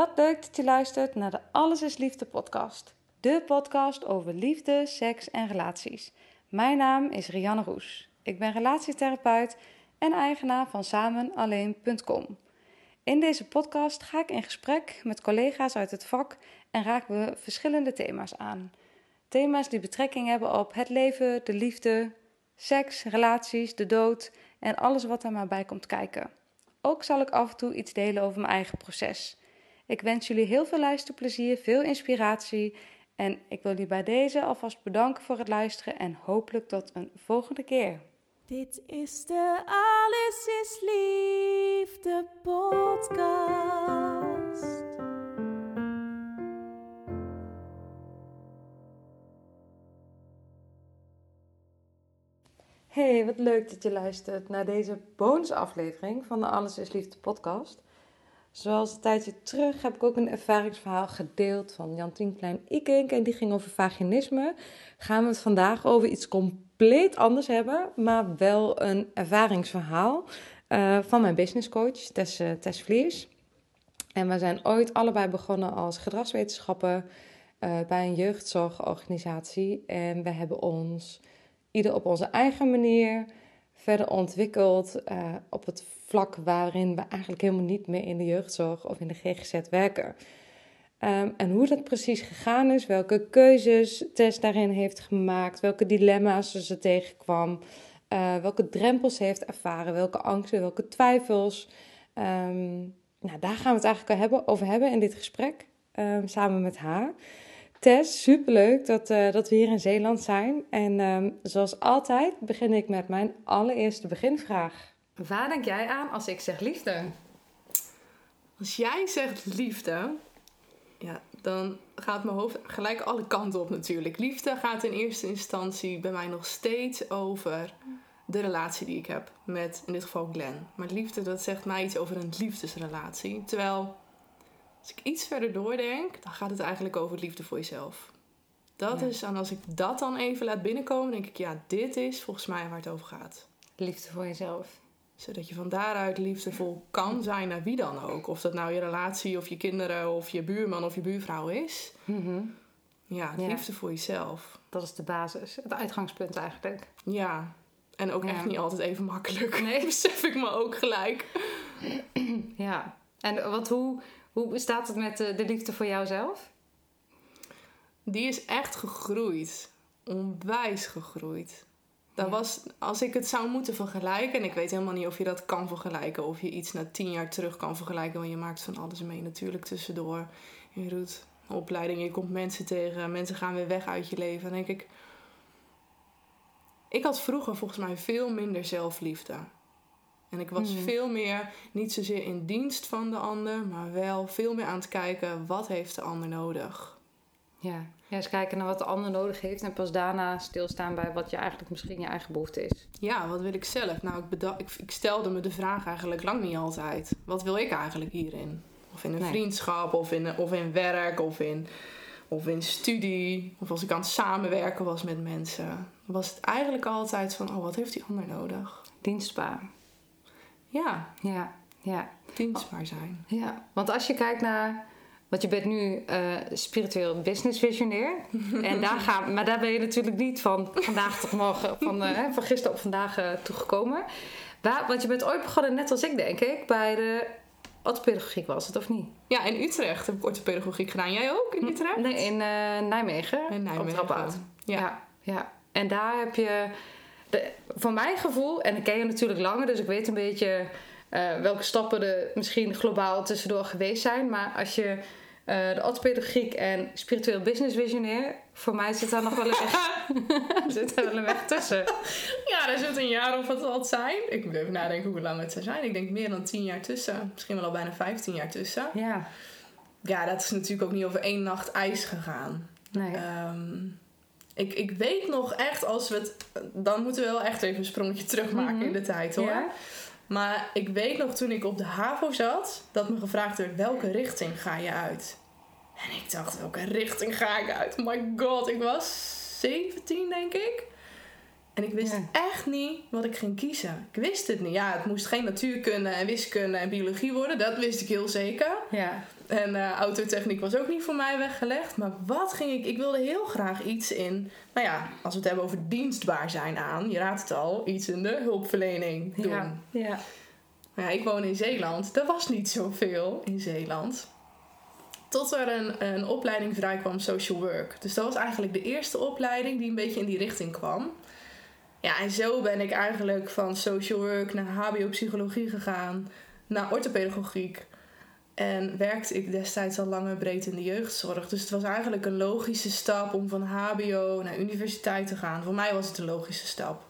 Wat leuk dat je luistert naar de Alles is Liefde podcast. De podcast over liefde, seks en relaties. Mijn naam is Rianne Roes. Ik ben relatietherapeut en eigenaar van samenalleen.com. In deze podcast ga ik in gesprek met collega's uit het vak en raken we verschillende thema's aan. Thema's die betrekking hebben op het leven, de liefde, seks, relaties, de dood en alles wat er maar bij komt kijken. Ook zal ik af en toe iets delen over mijn eigen proces. Ik wens jullie heel veel luisterplezier, veel inspiratie en ik wil jullie bij deze alvast bedanken voor het luisteren en hopelijk tot een volgende keer. Dit is de Alles is Liefde podcast. Hey, wat leuk dat je luistert naar deze bonusaflevering van de Alles is Liefde podcast. Zoals een tijdje terug heb ik ook een ervaringsverhaal gedeeld van Jantien Klein-Ikink en die ging over vaginisme. Gaan we het vandaag over iets compleet anders hebben, maar wel een ervaringsverhaal uh, van mijn businesscoach Tess, uh, Tess Vliers. En we zijn ooit allebei begonnen als gedragswetenschappen uh, bij een jeugdzorgorganisatie en we hebben ons ieder op onze eigen manier verder ontwikkeld op het vlak waarin we eigenlijk helemaal niet meer in de jeugdzorg of in de GGZ werken. Um, en hoe dat precies gegaan is, welke keuzes Tess daarin heeft gemaakt, welke dilemma's ze tegenkwam, uh, welke drempels ze heeft ervaren, welke angsten, welke twijfels. Um, nou, daar gaan we het eigenlijk hebben, over hebben in dit gesprek, um, samen met haar. Tess, superleuk dat, uh, dat we hier in Zeeland zijn. En zoals altijd begin ik met mijn allereerste beginvraag. Waar denk jij aan als ik zeg liefde? Als jij zegt liefde, ja, dan gaat mijn hoofd gelijk alle kanten op natuurlijk. Liefde gaat in eerste instantie bij mij nog steeds over de relatie die ik heb met in dit geval Glenn. Maar liefde, dat zegt mij iets over een liefdesrelatie. Terwijl als ik iets verder doordenk, dan gaat het eigenlijk over liefde voor jezelf. Dat ja. is, en als ik dat dan even laat binnenkomen, denk ik, ja, dit is volgens mij waar het over gaat. Liefde voor jezelf. Zodat je van daaruit liefdevol kan zijn naar wie dan ook. Of dat nou je relatie of je kinderen of je buurman of je buurvrouw is. Mm -hmm. Ja, ja, liefde voor jezelf. Dat is de basis, het uitgangspunt eigenlijk. Ja, en ook ja. echt niet altijd even makkelijk. Nee, besef ik me ook gelijk. Ja, en wat, hoe, hoe staat het met de, de liefde voor jouzelf? Die is echt gegroeid. Onwijs gegroeid. Dat ja. was, als ik het zou moeten vergelijken, en ik weet helemaal niet of je dat kan vergelijken, of je iets na tien jaar terug kan vergelijken, want je maakt van alles mee natuurlijk tussendoor. Je doet opleiding, je komt mensen tegen, mensen gaan weer weg uit je leven. Dan denk ik, ik had vroeger volgens mij veel minder zelfliefde. En ik was mm. veel meer, niet zozeer in dienst van de ander, maar wel veel meer aan het kijken wat heeft de ander nodig. Ja, ja eens kijken naar wat de ander nodig heeft en pas daarna stilstaan bij wat je eigenlijk misschien je eigen behoefte is. Ja, wat wil ik zelf? Nou, ik, ik, ik stelde me de vraag eigenlijk lang niet altijd. Wat wil ik eigenlijk hierin? Of in een nee. vriendschap, of in, of in werk, of in, of in studie. Of als ik aan het samenwerken was met mensen. Was het eigenlijk altijd van, oh, wat heeft die ander nodig? Dienstbaar. Ja. Ja, ja. Dienstbaar zijn. Ja, want als je kijkt naar... Want je bent nu uh, spiritueel business visionair. en daar gaan, maar daar ben je natuurlijk niet van vandaag tot morgen, van, uh, van gisteren op vandaag uh, toegekomen. Waar, want je bent ooit begonnen, net als ik denk ik, bij de orthopedagogiek was het, of niet? Ja, in Utrecht heb ik orthopedagogiek gedaan. Jij ook in Utrecht? Nee, in Nijmegen. In Nijmegen. Op ja. ja. ja. En daar heb je de, voor mijn gevoel, en ik ken je natuurlijk langer, dus ik weet een beetje welke stappen er misschien globaal tussendoor geweest zijn. Maar als je eh, de orthopedagogiek en spiritueel business visionair. Voor mij zit daar nog wel een weg, zit er wel een weg tussen. Ja, daar zit een jaar of wat zal zijn. Ik moet even nadenken hoe lang het zou zijn. Ik denk meer dan 10 jaar tussen. Misschien wel al bijna 15 jaar tussen. Ja, Ja, dat is natuurlijk ook niet over één nacht ijs gegaan. nee. Ehm, ik, ik weet nog echt, als we het... Dan moeten we wel echt even een sprongetje terugmaken Mhm. in de tijd hoor. Ja? Maar ik weet nog toen ik op de HAVO zat, dat me gevraagd werd welke richting ga je uit? En ik dacht, welke richting ga ik uit? Oh my god, ik was 17 denk ik. En ik wist Ja. echt niet wat ik ging kiezen. Ik wist het niet. Ja, het moest geen natuurkunde en wiskunde en biologie worden. Dat wist ik heel zeker. Ja. En eh, autotechniek was ook niet voor mij weggelegd. Maar wat ging ik... Ik wilde heel graag iets in... Nou ja, als we het hebben over dienstbaar zijn aan... Je raadt het al. Iets in de hulpverlening doen. Ja. Ja. Maar ja, ik woon in Zeeland. Er was niet zoveel in Zeeland. Tot er een, een opleiding vrij kwam, social work. Dus dat was eigenlijk de eerste opleiding die een beetje in die richting kwam. Ja, en zo ben ik eigenlijk van social work naar HBO-psychologie gegaan, naar orthopedagogiek. En werkte ik destijds al lang en breed in de jeugdzorg. Dus het was eigenlijk een logische stap om van HBO naar universiteit te gaan. Voor mij was het een logische stap.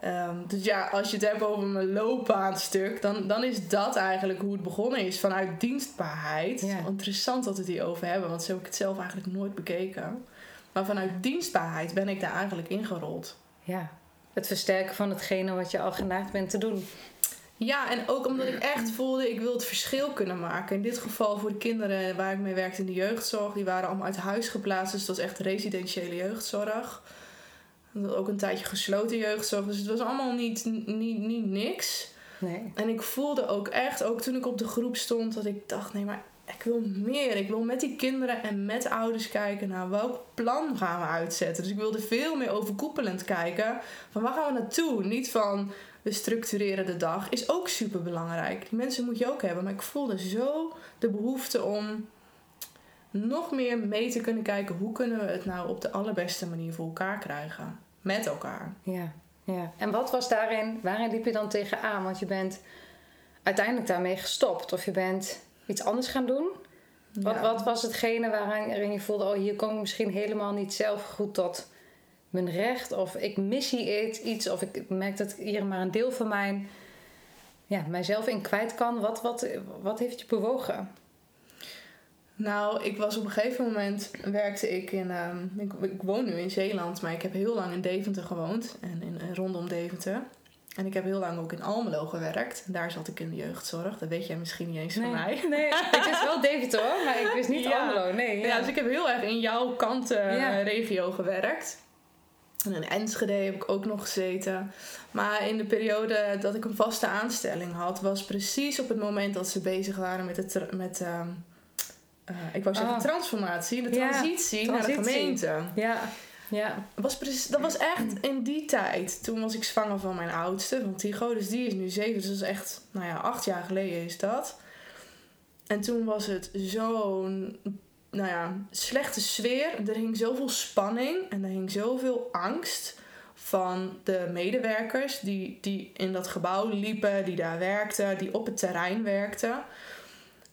Ehm, dus ja, als je het hebt over mijn loopbaanstuk, dan, dan is dat eigenlijk hoe het begonnen is. Vanuit dienstbaarheid. Ja. Interessant dat we het hier over hebben, want zo heb ik het zelf eigenlijk nooit bekeken. Maar vanuit dienstbaarheid ben ik daar eigenlijk ingerold. ja. Het versterken van hetgene wat je al geneigd bent te doen. Ja, en ook omdat ik echt voelde, ik wil het verschil kunnen maken. In dit geval voor de kinderen waar ik mee werkte in de jeugdzorg. Die waren allemaal uit huis geplaatst, dus dat was echt residentiële jeugdzorg. Dat ook een tijdje gesloten jeugdzorg, dus het was allemaal niet, niet, niet niks. Nee. En ik voelde ook echt, ook toen ik op de groep stond, dat ik dacht: nee, maar ik wil meer. Ik wil met die kinderen en met de ouders kijken naar welk plan gaan we uitzetten. Dus ik wilde veel meer overkoepelend kijken van waar gaan we naartoe? Niet van we structureren de dag, is ook super belangrijk. Die mensen moet je ook hebben, maar ik voelde zo de behoefte om nog meer mee te kunnen kijken hoe kunnen we het nou op de allerbeste manier voor elkaar krijgen. Met elkaar. Ja. ja. En wat was daarin, waarin liep je dan tegenaan? Want je bent uiteindelijk daarmee gestopt. Of je bent iets anders gaan doen. Wat, Ja. wat was hetgene waarin, waarin je voelde... oh, hier kom ik misschien helemaal niet zelf goed tot mijn recht. Of ik mis hier iets. Of ik merk dat ik hier maar een deel van mijn... Ja, mijzelf in kwijt kan. Wat, wat, wat heeft je bewogen? Nou, ik was op een gegeven moment werkte ik in. ehm, ik, ik woon nu in Zeeland, maar ik heb heel lang in Deventer gewoond en in, en rondom Deventer. En ik heb heel lang ook in Almelo gewerkt. Daar zat ik in de jeugdzorg. Dat weet jij misschien niet eens van mij. Nee, ik wist wel David hoor, maar ik wist niet Ja. Almelo. Nee, Ja. ja. dus ik heb heel erg in jouw kant eh, Ja. regio gewerkt. En in Enschede heb ik ook nog gezeten. Maar in de periode dat ik een vaste aanstelling had, was precies op het moment dat ze bezig waren met de, tra- met, ehm, eh, ik wou zeggen Oh. transitie, de Ja, transitie naar de gemeente. ja, ja. Was precies, dat was echt in die tijd. Toen was ik zwanger van mijn oudste, van Tigo. Dus die is nu zeven. Dus dat is echt, nou ja, acht jaar geleden is dat. En toen was het zo'n, nou ja, slechte sfeer. Er hing zoveel spanning en er hing zoveel angst van de medewerkers die, die in dat gebouw liepen, die daar werkten, die op het terrein werkten.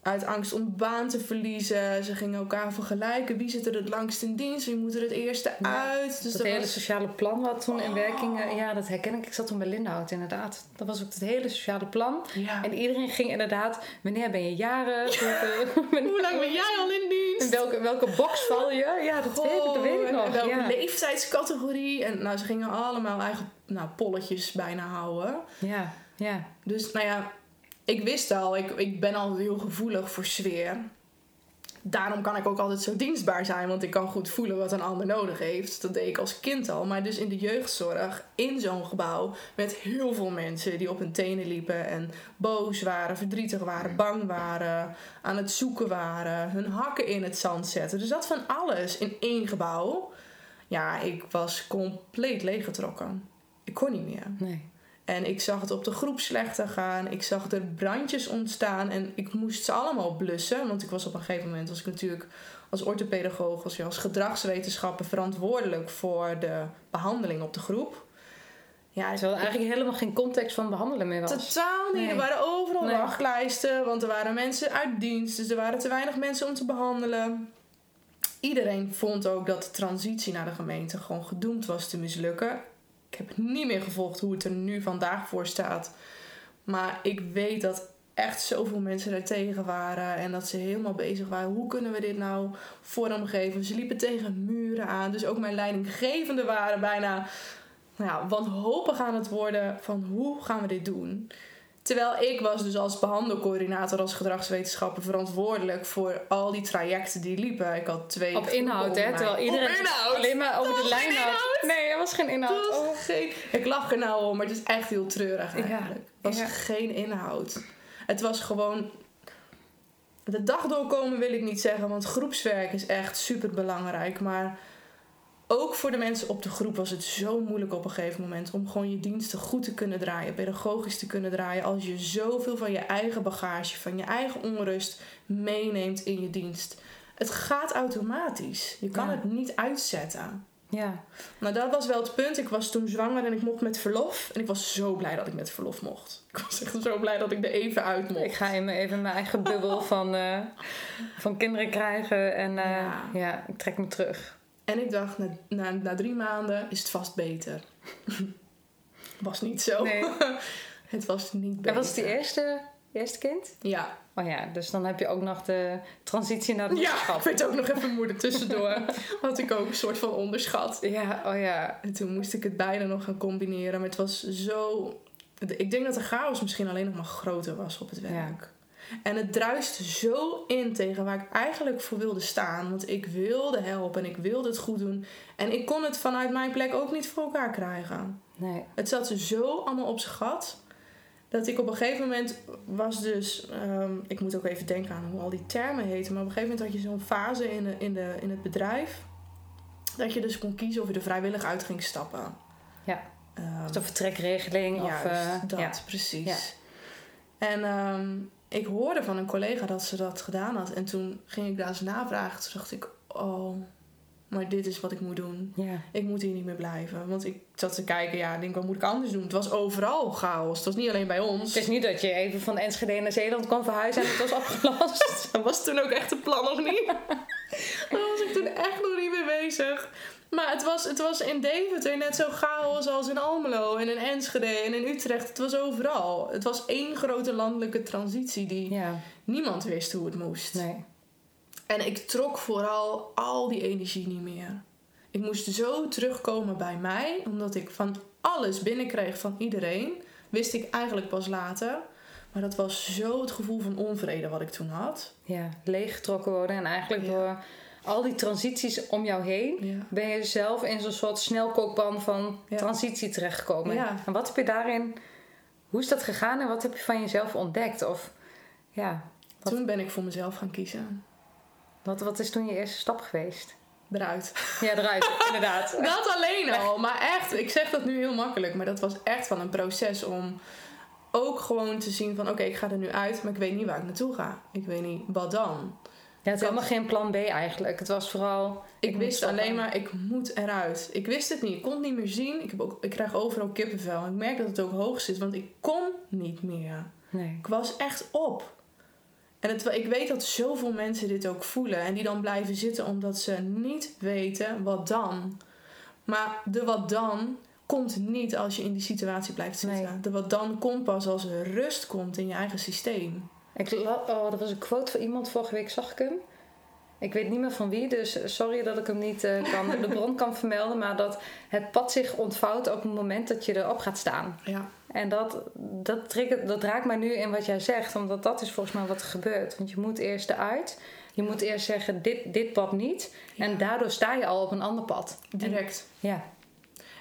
Uit angst om baan te verliezen. Ze gingen elkaar vergelijken. Wie zit er het langst in dienst? Wie moet er het eerste Ja, uit? Dus dat dat hele was- sociale plan wat toen in Oh. werking... eh, Ja, dat herken ik. Ik zat toen bij Lindhout inderdaad. Dat was ook het hele sociale plan. Ja. En iedereen ging inderdaad... Wanneer ben je jarig? Hoeveel- Hoe lang ben jij al in In dienst? welke, welke box val je? Ja, dat, weet, ik, dat weet ik en nog. welke leeftijdscategorie? En nou, ze gingen allemaal eigen nou, polletjes bijna houden. ja, ja. Dus nou ja, ik wist al, ik, ik ben al heel gevoelig voor sfeer. Daarom kan ik ook altijd zo dienstbaar zijn, want ik kan goed voelen wat een ander nodig heeft. Dat deed ik als kind al. Maar dus in de jeugdzorg, in zo'n gebouw, met heel veel mensen die op hun tenen liepen en boos waren, verdrietig waren, bang waren, aan het zoeken waren, hun hakken in het zand zetten. Dus dat van alles in één gebouw. Ja, ik was compleet leeggetrokken. Ik kon niet meer. Nee. En ik zag het op de groep slechter gaan. Ik zag er brandjes ontstaan. En ik moest ze allemaal blussen. Want ik was op een gegeven moment was ik natuurlijk als orthopedagoog, als, als gedragswetenschapper verantwoordelijk voor de behandeling op de groep. Ja, Terwijl er eigenlijk helemaal geen context van behandelen meer was. Totaal niet. Nee. Er waren overal Nee. wachtlijsten, want er waren mensen uit dienst, dus er waren te weinig mensen om te behandelen. Iedereen vond ook dat de transitie naar de gemeente gewoon gedoemd was te mislukken. Ik heb niet meer gevolgd hoe het er nu vandaag voor staat. Maar ik weet dat echt zoveel mensen daar tegen waren en dat ze helemaal bezig waren. Hoe kunnen we dit nou vormgeven? Ze liepen tegen muren aan. Dus ook mijn leidinggevenden waren bijna nou ja, wanhopig aan het worden van hoe gaan we dit doen. Terwijl ik was dus als behandelcoördinator, als gedragswetenschapper verantwoordelijk voor al die trajecten die liepen. Ik had twee Op inhoud, hè? Terwijl iedereen Op inhoud! alleen maar over de lijn had. Nee, er was geen inhoud. Oh. geen... Ik lach er nou om, maar het is echt heel treurig eigenlijk. Het was ja. geen inhoud. Het was gewoon... De dag doorkomen wil ik niet zeggen, want groepswerk is echt super belangrijk. Maar ook voor de mensen op de groep was het zo moeilijk op een gegeven moment om gewoon je diensten goed te kunnen draaien, pedagogisch te kunnen draaien, als je zoveel van je eigen bagage, van je eigen onrust meeneemt in je dienst. Het gaat automatisch. Je kan Ja. het niet uitzetten. Ja. Nou, dat was wel het punt. Ik was toen zwanger en ik mocht met verlof. En ik was zo blij dat ik met verlof mocht. Ik was echt zo blij dat ik er even uit mocht. Ik ga even mijn eigen bubbel van, eh, van kinderen krijgen. En eh, Ja. ja. ik trek me terug. En ik dacht, na, na, na drie maanden is het vast beter. was niet zo. Nee. het was niet beter. En was het die eerste, eerste kind? Ja. Oh ja, dus dan heb je ook nog de transitie naar het Ja, ik weet ook nog even moeder tussendoor. Had ik ook een soort van onderschat. Ja, oh ja. En toen moest ik het beide nog gaan combineren. Maar het was zo... Ik denk dat de chaos misschien alleen nog maar groter was op het werk. En het druiste zo in tegen waar ik eigenlijk voor wilde staan. Want ik wilde helpen en ik wilde het goed doen. En ik kon het vanuit mijn plek ook niet voor elkaar krijgen. Nee. Het zat zo allemaal op zijn gat. Dat ik op een gegeven moment was dus... ehm, ik moet ook even denken aan hoe al die termen heten. Maar op een gegeven moment had je zo'n fase in, de, in, de, in het bedrijf. Dat je dus kon kiezen of je er vrijwillig uit ging stappen. Ja. Ehm, De vertrekregeling of... Eh, dat, ja. precies. Ja. En ehm, ik hoorde van een collega dat ze dat gedaan had. En toen ging ik daar eens navragen. Toen dacht ik, oh, maar dit is wat ik moet doen. ja. Ik moet hier niet meer blijven. Want ik zat te kijken, ja, ik denk, wat moet ik anders doen? Het was overal chaos. Het was niet alleen bij ons. Het is niet dat je even van Enschede naar Zeeland kon verhuizen en het was afgelast. Dat was toen ook echt het plan nog niet. Daar was ik toen echt nog niet mee bezig. Maar het was, het was in Deventer net zo chaos als in Almelo en in Enschede en in Utrecht. Het was overal. Het was één grote landelijke transitie die ja, niemand wist hoe het moest. nee. En ik trok vooral al die energie niet meer. Ik moest zo terugkomen bij mij, omdat ik van alles binnenkreeg van iedereen. Wist ik eigenlijk pas later. Maar dat was zo het gevoel van onvrede wat ik toen had. Ja, leeggetrokken worden. En eigenlijk Ja. door al die transities om jou heen... Ja. ben je zelf in zo'n soort snelkookpan van Ja. transitie terechtgekomen. Ja. En wat heb je daarin... Hoe is dat gegaan en wat heb je van jezelf ontdekt? Of ja, Wat- Toen ben ik voor mezelf gaan kiezen. wat, wat is toen je eerste stap geweest? Eruit. Ja, eruit, inderdaad. Dat alleen al. Maar echt, ik zeg dat nu heel makkelijk. Maar dat was echt van een proces om ook gewoon te zien van... Oké, ik ga er nu uit, maar ik weet niet waar ik naartoe ga. Ik weet niet, wat dan? Ja, het is helemaal geen plan B eigenlijk. Het was vooral... Ik, wist alleen maar, ik moet eruit. Ik wist het niet. Ik kon het niet meer zien. Ik, heb ook, ik krijg overal kippenvel. Ik merk dat het ook hoog zit, want ik kon niet meer. Nee. Ik was echt op. En het, ik weet dat zoveel mensen dit ook voelen. En die dan blijven zitten omdat ze niet weten wat dan. Maar de wat dan komt niet als je in die situatie blijft zitten. Nee. De wat dan komt pas als er rust komt in je eigen systeem. Ik, oh, dat was een quote van iemand, vorige week zag ik hem. Ik weet niet meer van wie, dus sorry dat ik hem niet eh, kan, de bron kan vermelden. Maar dat het pad zich ontvouwt op het moment dat je erop gaat staan. Ja. En dat, dat, triggert, dat raakt mij nu in wat jij zegt. Omdat dat is volgens mij wat er gebeurt. Want je moet eerst eruit. Je moet eerst zeggen, dit, dit pad niet. En daardoor sta je al op een ander pad. Direct. Ja,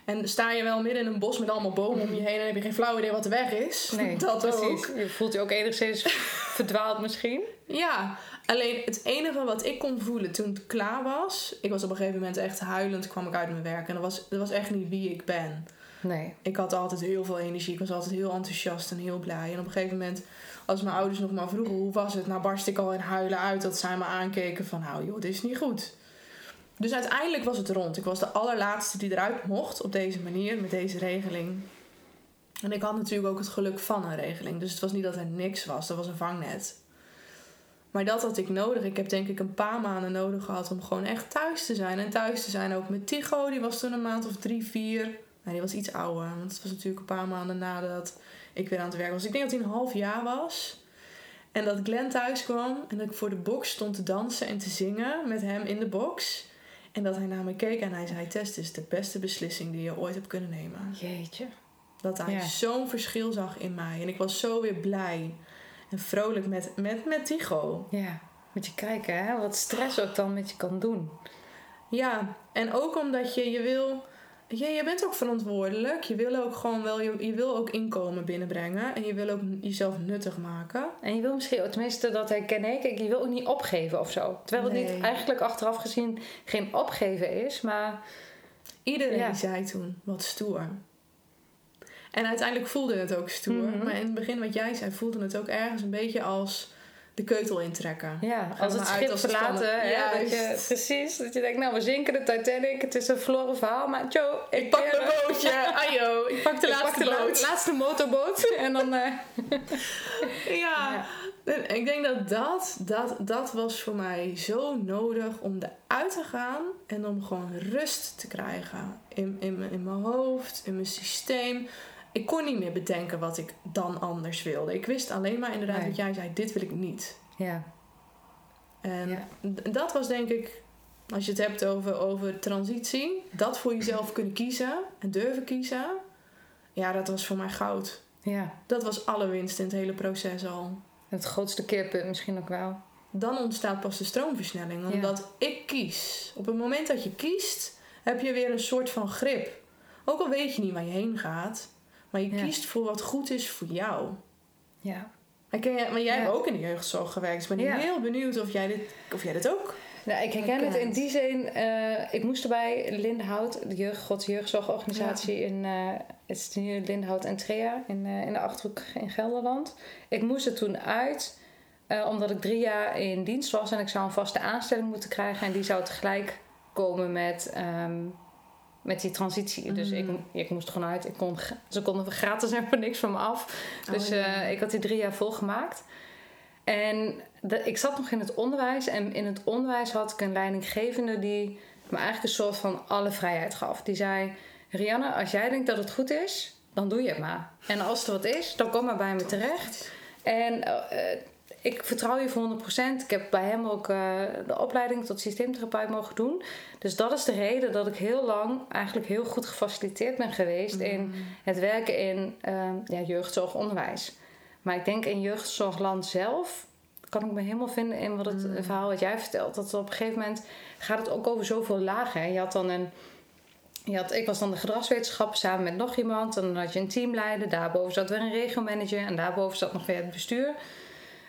En sta je wel midden in een bos met allemaal bomen om je heen en heb je geen flauw idee wat de weg is. nee, dat precies. ook. Je voelt je ook enigszins verdwaald misschien. Ja, alleen het enige wat ik kon voelen toen het klaar was. Ik was op een gegeven moment echt huilend, kwam ik uit mijn werk. En dat was, dat was echt niet wie ik ben. Nee. Ik had altijd heel veel energie. Ik was altijd heel enthousiast en heel blij. En op een gegeven moment, als mijn ouders nog maar vroegen hoe was het, nou barst ik al in huilen uit dat zij me aankeken van nou joh, dit is niet goed. Dus uiteindelijk was het rond. Ik was de allerlaatste die eruit mocht op deze manier, met deze regeling. En ik had natuurlijk ook het geluk van een regeling. Dus het was niet dat er niks was. Er was een vangnet. Maar dat had ik nodig. Ik heb denk ik een paar maanden nodig gehad om gewoon echt thuis te zijn. En thuis te zijn ook met Tycho. Die was toen een maand of drie, vier. Nee, die was iets ouder. Want het was natuurlijk een paar maanden nadat ik weer aan het werk was. Ik denk dat hij een half jaar was. En dat Glenn thuis kwam. En dat ik voor de box stond te dansen en te zingen met hem in de box. En dat hij naar me keek en hij zei... Tess, dit is de beste beslissing die je ooit hebt kunnen nemen. Jeetje. Dat hij Ja. zo'n verschil zag in mij. En ik was zo weer blij en vrolijk met, met, met Tycho. Ja. Moet je kijken, hè? Wat stress ook dan met je kan doen. Ja, en ook omdat je, je wil... Ja, je bent ook verantwoordelijk. Je wil ook gewoon wel... Je, je wil ook inkomen binnenbrengen. En je wil ook jezelf nuttig maken. En je wil misschien, tenminste dat herken ik, ik- je wil ook niet opgeven of zo. Terwijl het niet eigenlijk achteraf gezien geen opgeven is, maar Iedereen Ja. zei toen, wat stoer. En uiteindelijk voelde het ook stoer. Mhm. Maar in het begin, wat jij zei, voelde het ook ergens een beetje als de keutel intrekken. ja, als het uit schip als verlaten, dat je, precies, dat je denkt, nou we zinken de Titanic, het is een verloren verhaal, maar Joe, Ik pak mijn eh, bootje. Ajo, ik pak de ik laatste pak de boot. laatste motorboot en dan... eh, Ja. Ik denk dat dat, dat dat was voor mij zo nodig om eruit te gaan en om gewoon rust te krijgen in, in, mijn- in mijn hoofd, in mijn systeem. Ik kon niet meer bedenken wat ik dan anders wilde. Ik wist alleen maar inderdaad Nee. wat jij zei, dit wil ik niet. ja, En Ja. dat was denk ik, als je het hebt over, over transitie, dat voor jezelf kunnen kiezen en durven kiezen. Ja, dat was voor mij goud. ja, Dat was alle winst in het hele proces al. het grootste keerpunt misschien ook wel. Dan ontstaat pas de stroomversnelling. Omdat ik kies. Op het moment dat je kiest, heb je weer een soort van grip. Ook al weet je niet waar je heen gaat. Maar je Ja. kiest voor wat goed is voor jou. Ja. Maar jij Ja. hebt ook in de jeugdzorg gewerkt. Dus ik ben Ja. heel benieuwd of jij dit, of jij dit ook Nou, ik herken het in die zin. eh, ik moest erbij Lindenhout, de jeugd, Gods jeugdzorgorganisatie in eh, het is nu Lindenhout en Trea in, eh, in de Achterhoek in Gelderland. Ik moest er toen uit omdat ik drie jaar in dienst was en ik zou een vaste aanstelling moeten krijgen. En die zou tegelijk komen met, ehm, met die transitie. Dus ik, Mm. ik moest gewoon uit. Ik kon, ze konden gratis en voor niks van me af. Dus Oh, ja. eh, ik had die drie jaar volgemaakt. En de- ik zat nog in het onderwijs. En in het onderwijs had ik een leidinggevende die me eigenlijk een soort van alle vrijheid gaf. Die zei: Rianne, als jij denkt dat het goed is, dan doe je het maar. En als er wat is, dan kom maar bij me terecht. En eh, eh, ik vertrouw je voor 100%. Ik heb bij hem ook eh, de opleiding tot systeemtherapeut mogen doen. Dus dat is de reden dat ik heel lang eigenlijk heel goed gefaciliteerd ben geweest in het werken in eh, ja, jeugdzorgonderwijs. Maar ik denk in jeugdzorgland zelf kan ik me helemaal vinden in wat het verhaal wat jij vertelt. Dat op een gegeven moment gaat het ook over zoveel lagen. hè. Je had dan een. Je had, ik was dan de gedragswetenschapper samen met nog iemand. En dan had je een teamleider. Daarboven zat weer een regiomanager. En daarboven zat nog weer het bestuur.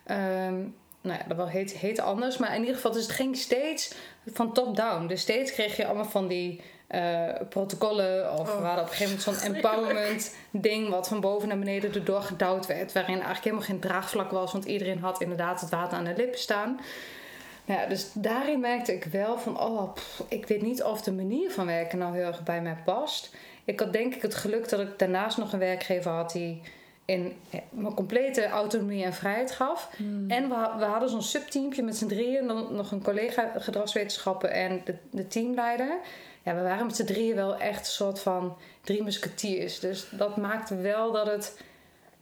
Ehm, nou ja, dat wel heet, heet anders. Maar in ieder geval, dus het ging steeds van top-down. Dus steeds kreeg je allemaal van die eh, protocollen. Of Oh, we hadden op een gegeven moment zo'n empowerment ding. Wat van boven naar beneden erdoor gedouwd werd. Waarin eigenlijk helemaal geen draagvlak was. Want iedereen had inderdaad het water aan de lippen staan. Nou ja, dus daarin merkte ik wel van... Oh, pff, ik weet niet of de manier van werken nou heel erg bij mij past. Ik had denk ik het geluk dat ik daarnaast nog een werkgever had... die in ja, me complete autonomie en vrijheid gaf. En we, we hadden zo'n subteampje met z'n drieën. Dan nog een collega gedragswetenschappen en de, de teamleider. Ja, we waren met z'n drieën wel echt een soort van drie musketiers. Dus dat maakte wel dat het,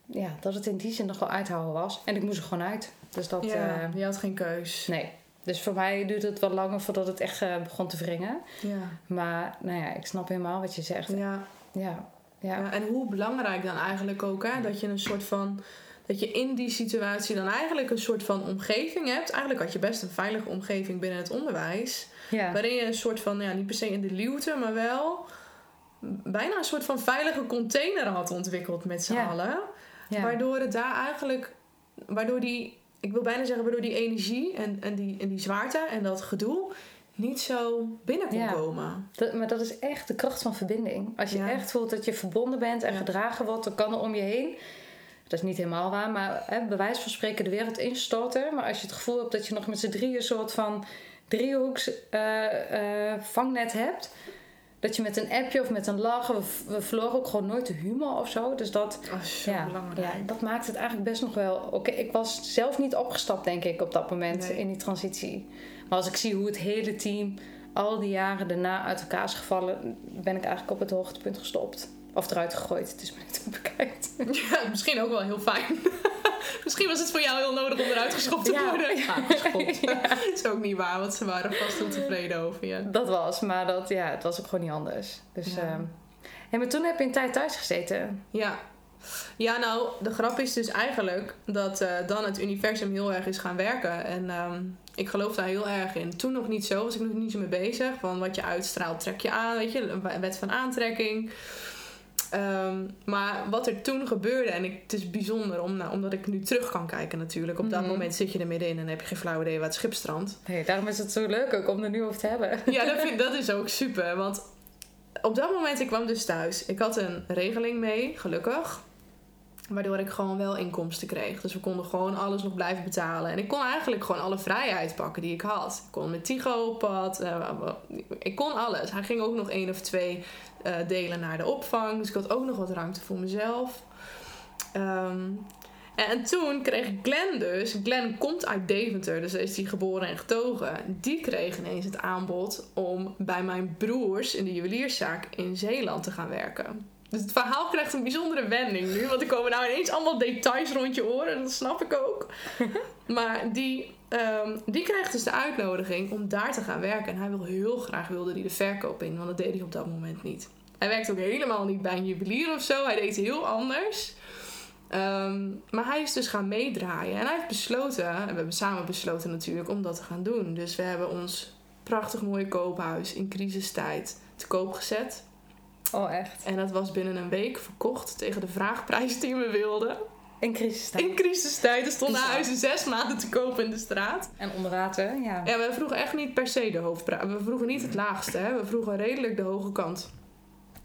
ja, dat het in die zin nog wel uithouden was. En ik moest er gewoon uit. Dus dat, ja, eh, je had geen keus. nee. Dus voor mij duurde het wat langer voordat het echt eh, begon te wringen. Ja. Maar nou ja, ik snap helemaal wat je zegt. Ja, Ja. Ja. en hoe belangrijk dan eigenlijk ook, hè? Dat je een soort van. Dat je in die situatie dan eigenlijk een soort van omgeving hebt. Eigenlijk had je best een veilige omgeving binnen het onderwijs. ja. Waarin je een soort van, ja, niet per se in de luwte, maar wel bijna een soort van veilige container had ontwikkeld met z'n Ja. allen. Waardoor het daar eigenlijk, waardoor die, ik wil bijna zeggen, waardoor die energie en, en, die, en die zwaarte en dat gedoe niet zo binnen kon Ja. komen. Dat, maar dat is echt de kracht van verbinding. Als je Ja. echt voelt dat je verbonden bent en Ja. gedragen wordt, dan kan er om je heen. Dat is niet helemaal waar, maar hè, bij wijze van spreken de wereld instorten. Maar als je het gevoel hebt dat je nog met z'n drieën een soort van driehoeks eh, eh, vangnet hebt, Dat je met een appje of met een lach, we, we verloren ook gewoon nooit de humor of zo. Dus dat, is zo ja, belangrijk. ja, dat maakt het eigenlijk best nog wel... Oké, ik was zelf niet opgestapt, denk ik, op dat moment Nee. in die transitie. Maar als ik zie hoe het hele team al die jaren daarna uit elkaar is gevallen... ben ik eigenlijk op het hoogtepunt gestopt. Of eruit gegooid, het is maar net hoe je het bekijkt. Ja, misschien ook wel heel fijn. misschien was het voor jou heel nodig om eruit geschopt te Ja, worden. ja. geschopt. Dat is ook niet waar, want ze waren vast heel tevreden over je. Dat was, maar dat, ja, het was ook gewoon niet anders. Dus, Ja. ehm, maar toen heb je een tijd thuis gezeten. Ja. Ja, nou, de grap is dus eigenlijk dat eh, dan het universum heel erg is gaan werken. En ehm, ik geloof daar heel erg in. Toen nog niet zo, was ik nog niet zo mee bezig. Van wat je uitstraalt, trek je aan, weet je, een wet van aantrekking. Ehm, maar wat er toen gebeurde, en ik, het is bijzonder om, nou, omdat ik nu terug kan kijken natuurlijk. Op dat Mhm. moment zit je er middenin en heb je geen flauw idee waar het schip strandt. Nee, daarom is het zo leuk ook om er nu over te hebben. Ja, dat, vind, dat is ook super. Want op dat moment, ik kwam dus thuis. Ik had een regeling mee, gelukkig. Waardoor ik gewoon wel inkomsten kreeg. Dus we konden gewoon alles nog blijven betalen. En ik kon eigenlijk gewoon alle vrijheid pakken die ik had. Ik kon met Tigo op pad. eh, ik kon alles. Hij ging ook nog één of twee eh, delen naar de opvang. Dus ik had ook nog wat ruimte voor mezelf. Ehm, en, en toen kreeg Glenn dus... Glenn komt uit Deventer, dus is hij geboren en getogen. Die kreeg ineens het aanbod om bij mijn broers in de juwelierszaak in Zeeland te gaan werken. Dus het verhaal krijgt een bijzondere wending nu. Want er komen nou ineens allemaal details rond je oren. En dat snap ik ook. maar die, ehm, die krijgt dus de uitnodiging om daar te gaan werken. En hij wil heel graag wilde hij de verkoop in. Want dat deed hij op dat moment niet. Hij werkte ook helemaal niet bij een juwelier of zo. Hij deed heel anders. Ehm, maar hij is dus gaan meedraaien. En hij heeft besloten, en we hebben samen besloten natuurlijk, om dat te gaan doen. Dus we hebben ons prachtig mooie koophuis in crisistijd te koop gezet. Oh, echt? En dat was binnen een week verkocht tegen de vraagprijs die we wilden. In crisistijd. In crisistijd. Er stonden huizen zes maanden te koop in de straat. En onder water, ja. Ja, we vroegen echt niet per se de hoofdprijs. We vroegen niet het laagste. Hè? We vroegen redelijk de hoge kant.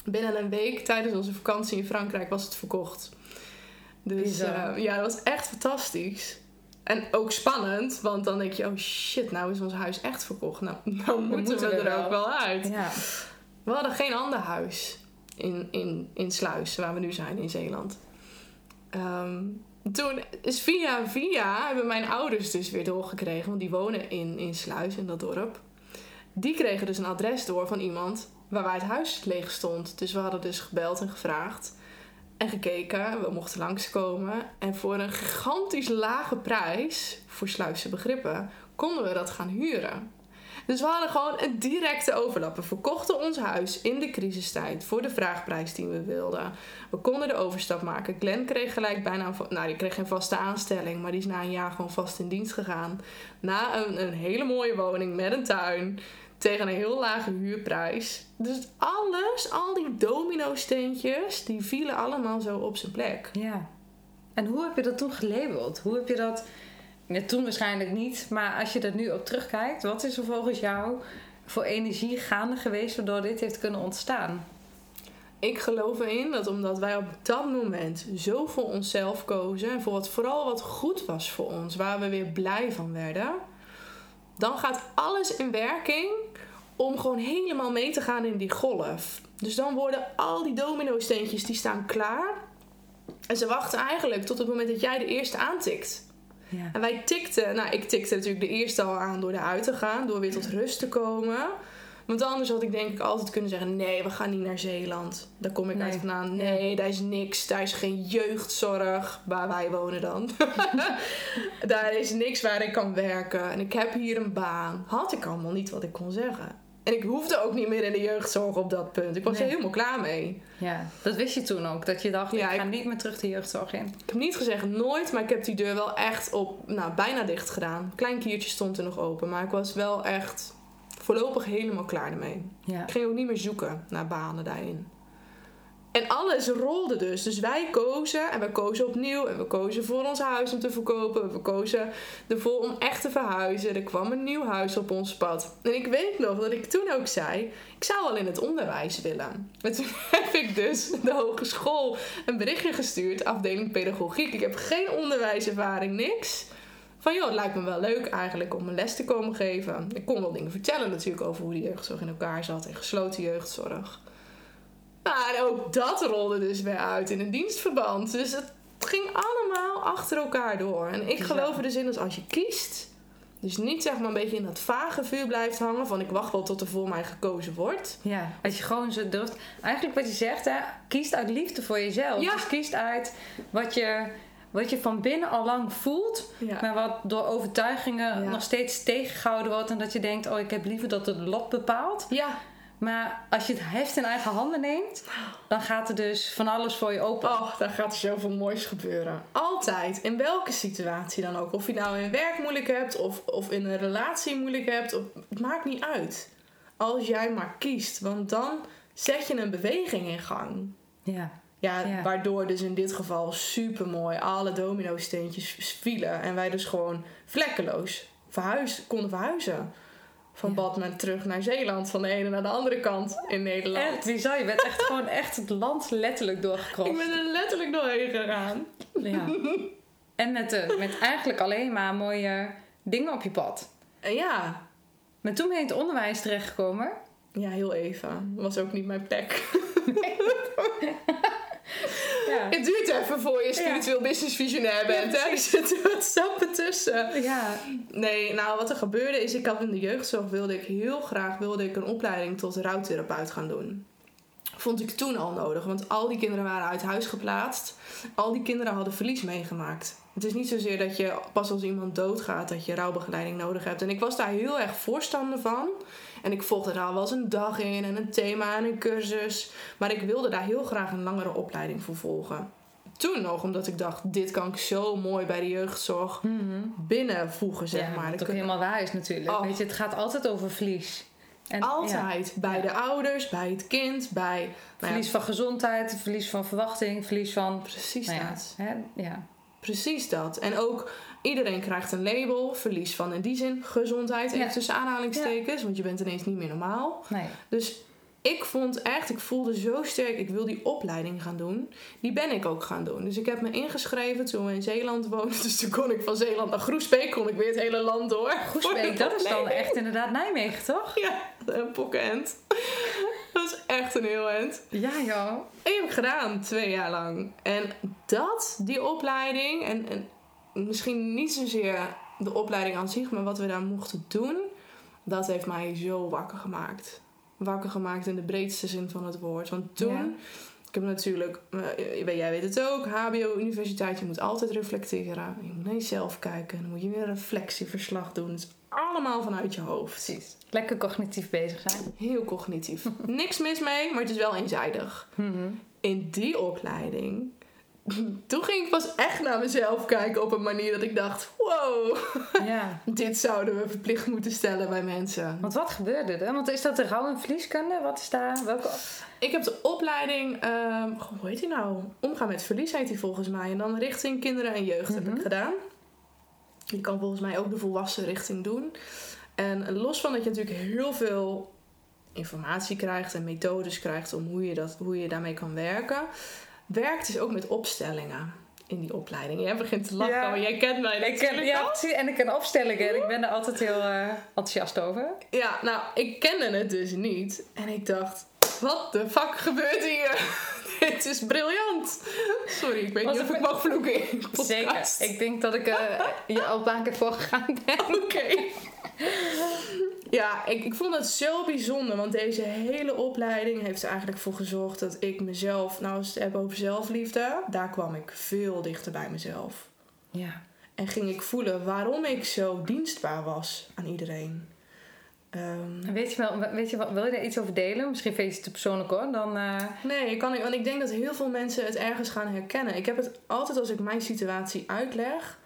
Binnen een week tijdens onze vakantie in Frankrijk was het verkocht. Dus eh, ja, dat was echt fantastisch. En ook spannend, want dan denk je, oh shit, nou is ons huis echt verkocht. Nou, nou moeten, moeten we er wel. ook wel uit. Ja. We hadden geen ander huis in, in, in Sluis, waar we nu zijn in Zeeland. Ehm, toen is via via hebben mijn ouders dus weer doorgekregen, want die wonen in, in Sluis, in dat dorp. Die kregen dus een adres door van iemand waarbij het huis leeg stond. Dus we hadden dus gebeld en gevraagd en gekeken. We mochten langskomen. En voor een gigantisch lage prijs, voor Sluisse begrippen, konden we dat gaan huren. Dus we hadden gewoon een directe overlap. We verkochten ons huis in de crisistijd voor de vraagprijs die we wilden. We konden de overstap maken. Glenn kreeg gelijk bijna, nou die kreeg geen vaste aanstelling, maar die is na een jaar gewoon vast in dienst gegaan. Na een, een hele mooie woning met een tuin tegen een heel lage huurprijs. Dus alles, al die domino-steentjes, die vielen allemaal zo op zijn plek. ja. En hoe heb je dat toen gelabeld? Hoe heb je dat... Ja, toen waarschijnlijk niet, maar als je er nu op terugkijkt... wat is er volgens jou voor energie gaande geweest... waardoor dit heeft kunnen ontstaan? Ik geloof erin dat omdat wij op dat moment zo voor onszelf kozen en voor wat vooral wat goed was voor ons, waar we weer blij van werden, dan gaat alles in werking om gewoon helemaal mee te gaan in die golf. Dus dan worden al die domino-steentjes die staan klaar en ze wachten eigenlijk tot het moment dat jij de eerste aantikt. Ja. En wij tikten, nou ik tikte natuurlijk de eerste al aan door eruit te gaan, door weer tot rust te komen. Want anders had ik denk ik altijd kunnen zeggen, nee, we gaan niet naar Zeeland. Daar kom ik Nee. uit vandaan. Nee, daar is niks. Daar is geen jeugdzorg, waar wij wonen dan. daar is niks waar ik kan werken. En ik heb hier een baan. Had ik allemaal niet wat ik kon zeggen. En ik hoefde ook niet meer in de jeugdzorg op dat punt. Ik was Nee. er helemaal klaar mee. ja, dat wist je toen ook. Dat je dacht, Ja, ik ga ik- niet meer terug de jeugdzorg in. Ik heb niet gezegd nooit, maar ik heb die deur wel echt op, nou, bijna dicht gedaan. Klein kiertje stond er nog open, maar ik was wel echt voorlopig helemaal klaar ermee. Ja. Ik ging ook niet meer zoeken naar banen daarin. En alles rolde dus. Dus wij kozen en we kozen opnieuw. En we kozen voor ons huis om te verkopen. We kozen ervoor om echt te verhuizen. Er kwam een nieuw huis op ons pad. En ik weet nog dat ik toen ook zei... Ik zou wel in het onderwijs willen. En toen heb ik dus de hogeschool een berichtje gestuurd. Afdeling pedagogiek. Ik heb geen onderwijservaring, niks. Van joh, het lijkt me wel leuk eigenlijk om een les te komen geven. Ik kon wel dingen vertellen natuurlijk over hoe de jeugdzorg in elkaar zat en gesloten jeugdzorg. Maar ook dat rolde dus weer uit in een dienstverband. Dus het ging allemaal achter elkaar door. En ik geloof er dus in dat als je kiest, dus niet zeg maar een beetje in dat vage vuur blijft hangen van ik wacht wel tot er voor mij gekozen wordt. Ja, als je gewoon zo durft. Eigenlijk wat je zegt, hè, kiest uit liefde voor jezelf. Ja. Dus kiest uit wat je, wat je van binnen al lang voelt, Ja. maar wat door overtuigingen Ja. nog steeds tegengehouden wordt. En dat je denkt, oh, ik heb liever dat het lot bepaalt. Ja, Maar als je het heft in eigen handen neemt, dan gaat er dus van alles voor je open. Oh, daar gaat er zoveel moois gebeuren. Altijd. In welke situatie dan ook. Of je nou in werk moeilijk hebt of, of in een relatie moeilijk hebt. Of, het maakt niet uit. Als jij maar kiest. Want dan zet je een beweging in gang. Ja. Ja, Ja. waardoor dus in dit geval super mooi alle domino-steentjes vielen. En wij dus gewoon vlekkeloos verhuis, konden verhuizen. Van Ja. Badmen terug naar Zeeland. Van de ene naar de andere kant in Nederland. Echt bizar. Je bent echt gewoon echt het land letterlijk doorgekrost. Ik ben er letterlijk doorheen gegaan. Ja. En met, de, met eigenlijk alleen maar mooie dingen op je pad. En ja, Maar toen ben je in het onderwijs terechtgekomen. Ja, heel even. Dat was ook niet mijn plek. Ja. Het duurt even voor je spiritueel business visionair bent. hè? Er zitten wat stappen tussen. Ja. Nee, nou wat er gebeurde is, ik had in de jeugdzorg wilde ik heel graag wilde ik een opleiding tot rouwtherapeut gaan doen. Vond ik toen al nodig, want al die kinderen waren uit huis geplaatst. Al die kinderen hadden verlies meegemaakt. Het is niet zozeer dat je pas als iemand doodgaat dat je rouwbegeleiding nodig hebt. En ik was daar heel erg voorstander van. En ik volgde daar wel eens een dag in en een thema en een cursus. Maar ik wilde daar heel graag een langere opleiding voor volgen. Toen nog, omdat ik dacht, dit kan ik zo mooi bij de jeugdzorg binnenvoegen, zeg ja, maar. Dan ook kun- helemaal waar is natuurlijk. Oh. Weet je, het gaat altijd over verlies. En, ja, Altijd. Bij Ja. de ouders, bij het kind, bij... nou ja, verlies van gezondheid, verlies van verwachting, verlies van... precies Nou dat. hè, ja. Precies dat. En ook iedereen krijgt een label. Verlies van in die zin gezondheid. Even Ja. tussen aanhalingstekens. Want je bent ineens niet meer normaal. Nee. Dus ik vond echt, ik voelde zo sterk, ik wil die opleiding gaan doen. Die ben ik ook gaan doen. Dus ik heb me ingeschreven toen we in Zeeland woonden. Dus toen kon ik van Zeeland naar Groesbeek, kon ik weer het hele land door. De dat is dan echt inderdaad Nijmegen, toch? Ja, een pokkenend. Dat is echt een heel end. Ja, joh. En die heb ik gedaan, twee jaar lang. En dat, die opleiding, en, en misschien niet zozeer de opleiding aan zich, maar wat we daar mochten doen, dat heeft mij zo wakker gemaakt. Wakker gemaakt in de breedste zin van het woord. Want toen, Ja. ik heb natuurlijk, eh, jij weet het ook, HBO, universiteit, je moet altijd reflecteren. Je moet naar jezelf kijken, dan moet je weer een reflectieverslag doen. Het is allemaal vanuit je hoofd. Precies. Lekker cognitief bezig zijn. Heel cognitief. Niks mis mee, maar het is wel eenzijdig in die opleiding. Toen ging ik pas echt naar mezelf kijken op een manier dat ik dacht: wow, Ja. dit zouden we verplicht moeten stellen bij mensen. Want wat gebeurde er? Want is dat de rouw- en verlieskunde? Wat is daar? Welke... Ik heb de opleiding, ehm, hoe heet die nou? Omgaan met verlies heet die volgens mij. En dan richting kinderen en jeugd heb ik gedaan. Je kan volgens mij ook de volwassen richting doen. En los van dat je natuurlijk heel veel informatie krijgt en methodes krijgt om hoe je, dat, hoe je daarmee kan werken, werkt dus ook met opstellingen in die opleiding. Jij begint te lachen, Ja. maar jij kent mij Ik ken, ja, precies. En ik ken opstellingen. En ik ben er altijd heel eh, enthousiast over. Ja, nou, ik kende het dus niet. En ik dacht, wat de fuck gebeurt hier? Dit is briljant. Sorry, ik weet Was niet of het ik mag vloeken in de podcast. Zeker. Ik denk dat ik eh, je al een paar keer voorgegaan ben. Oké. Ja, ik, ik vond het zo bijzonder, want deze hele opleiding heeft er eigenlijk voor gezorgd dat ik mezelf, nou als we het hebben over zelfliefde, daar kwam ik veel dichter bij mezelf. Ja. En ging ik voelen waarom ik zo dienstbaar was aan iedereen. Ehm, Weet je wel, weet je wel, wil je daar iets over delen? Misschien vind je het te persoonlijk hoor. Dan, eh, Nee, ik kan want ik denk dat heel veel mensen het ergens gaan herkennen. Ik heb het altijd als ik mijn situatie uitleg,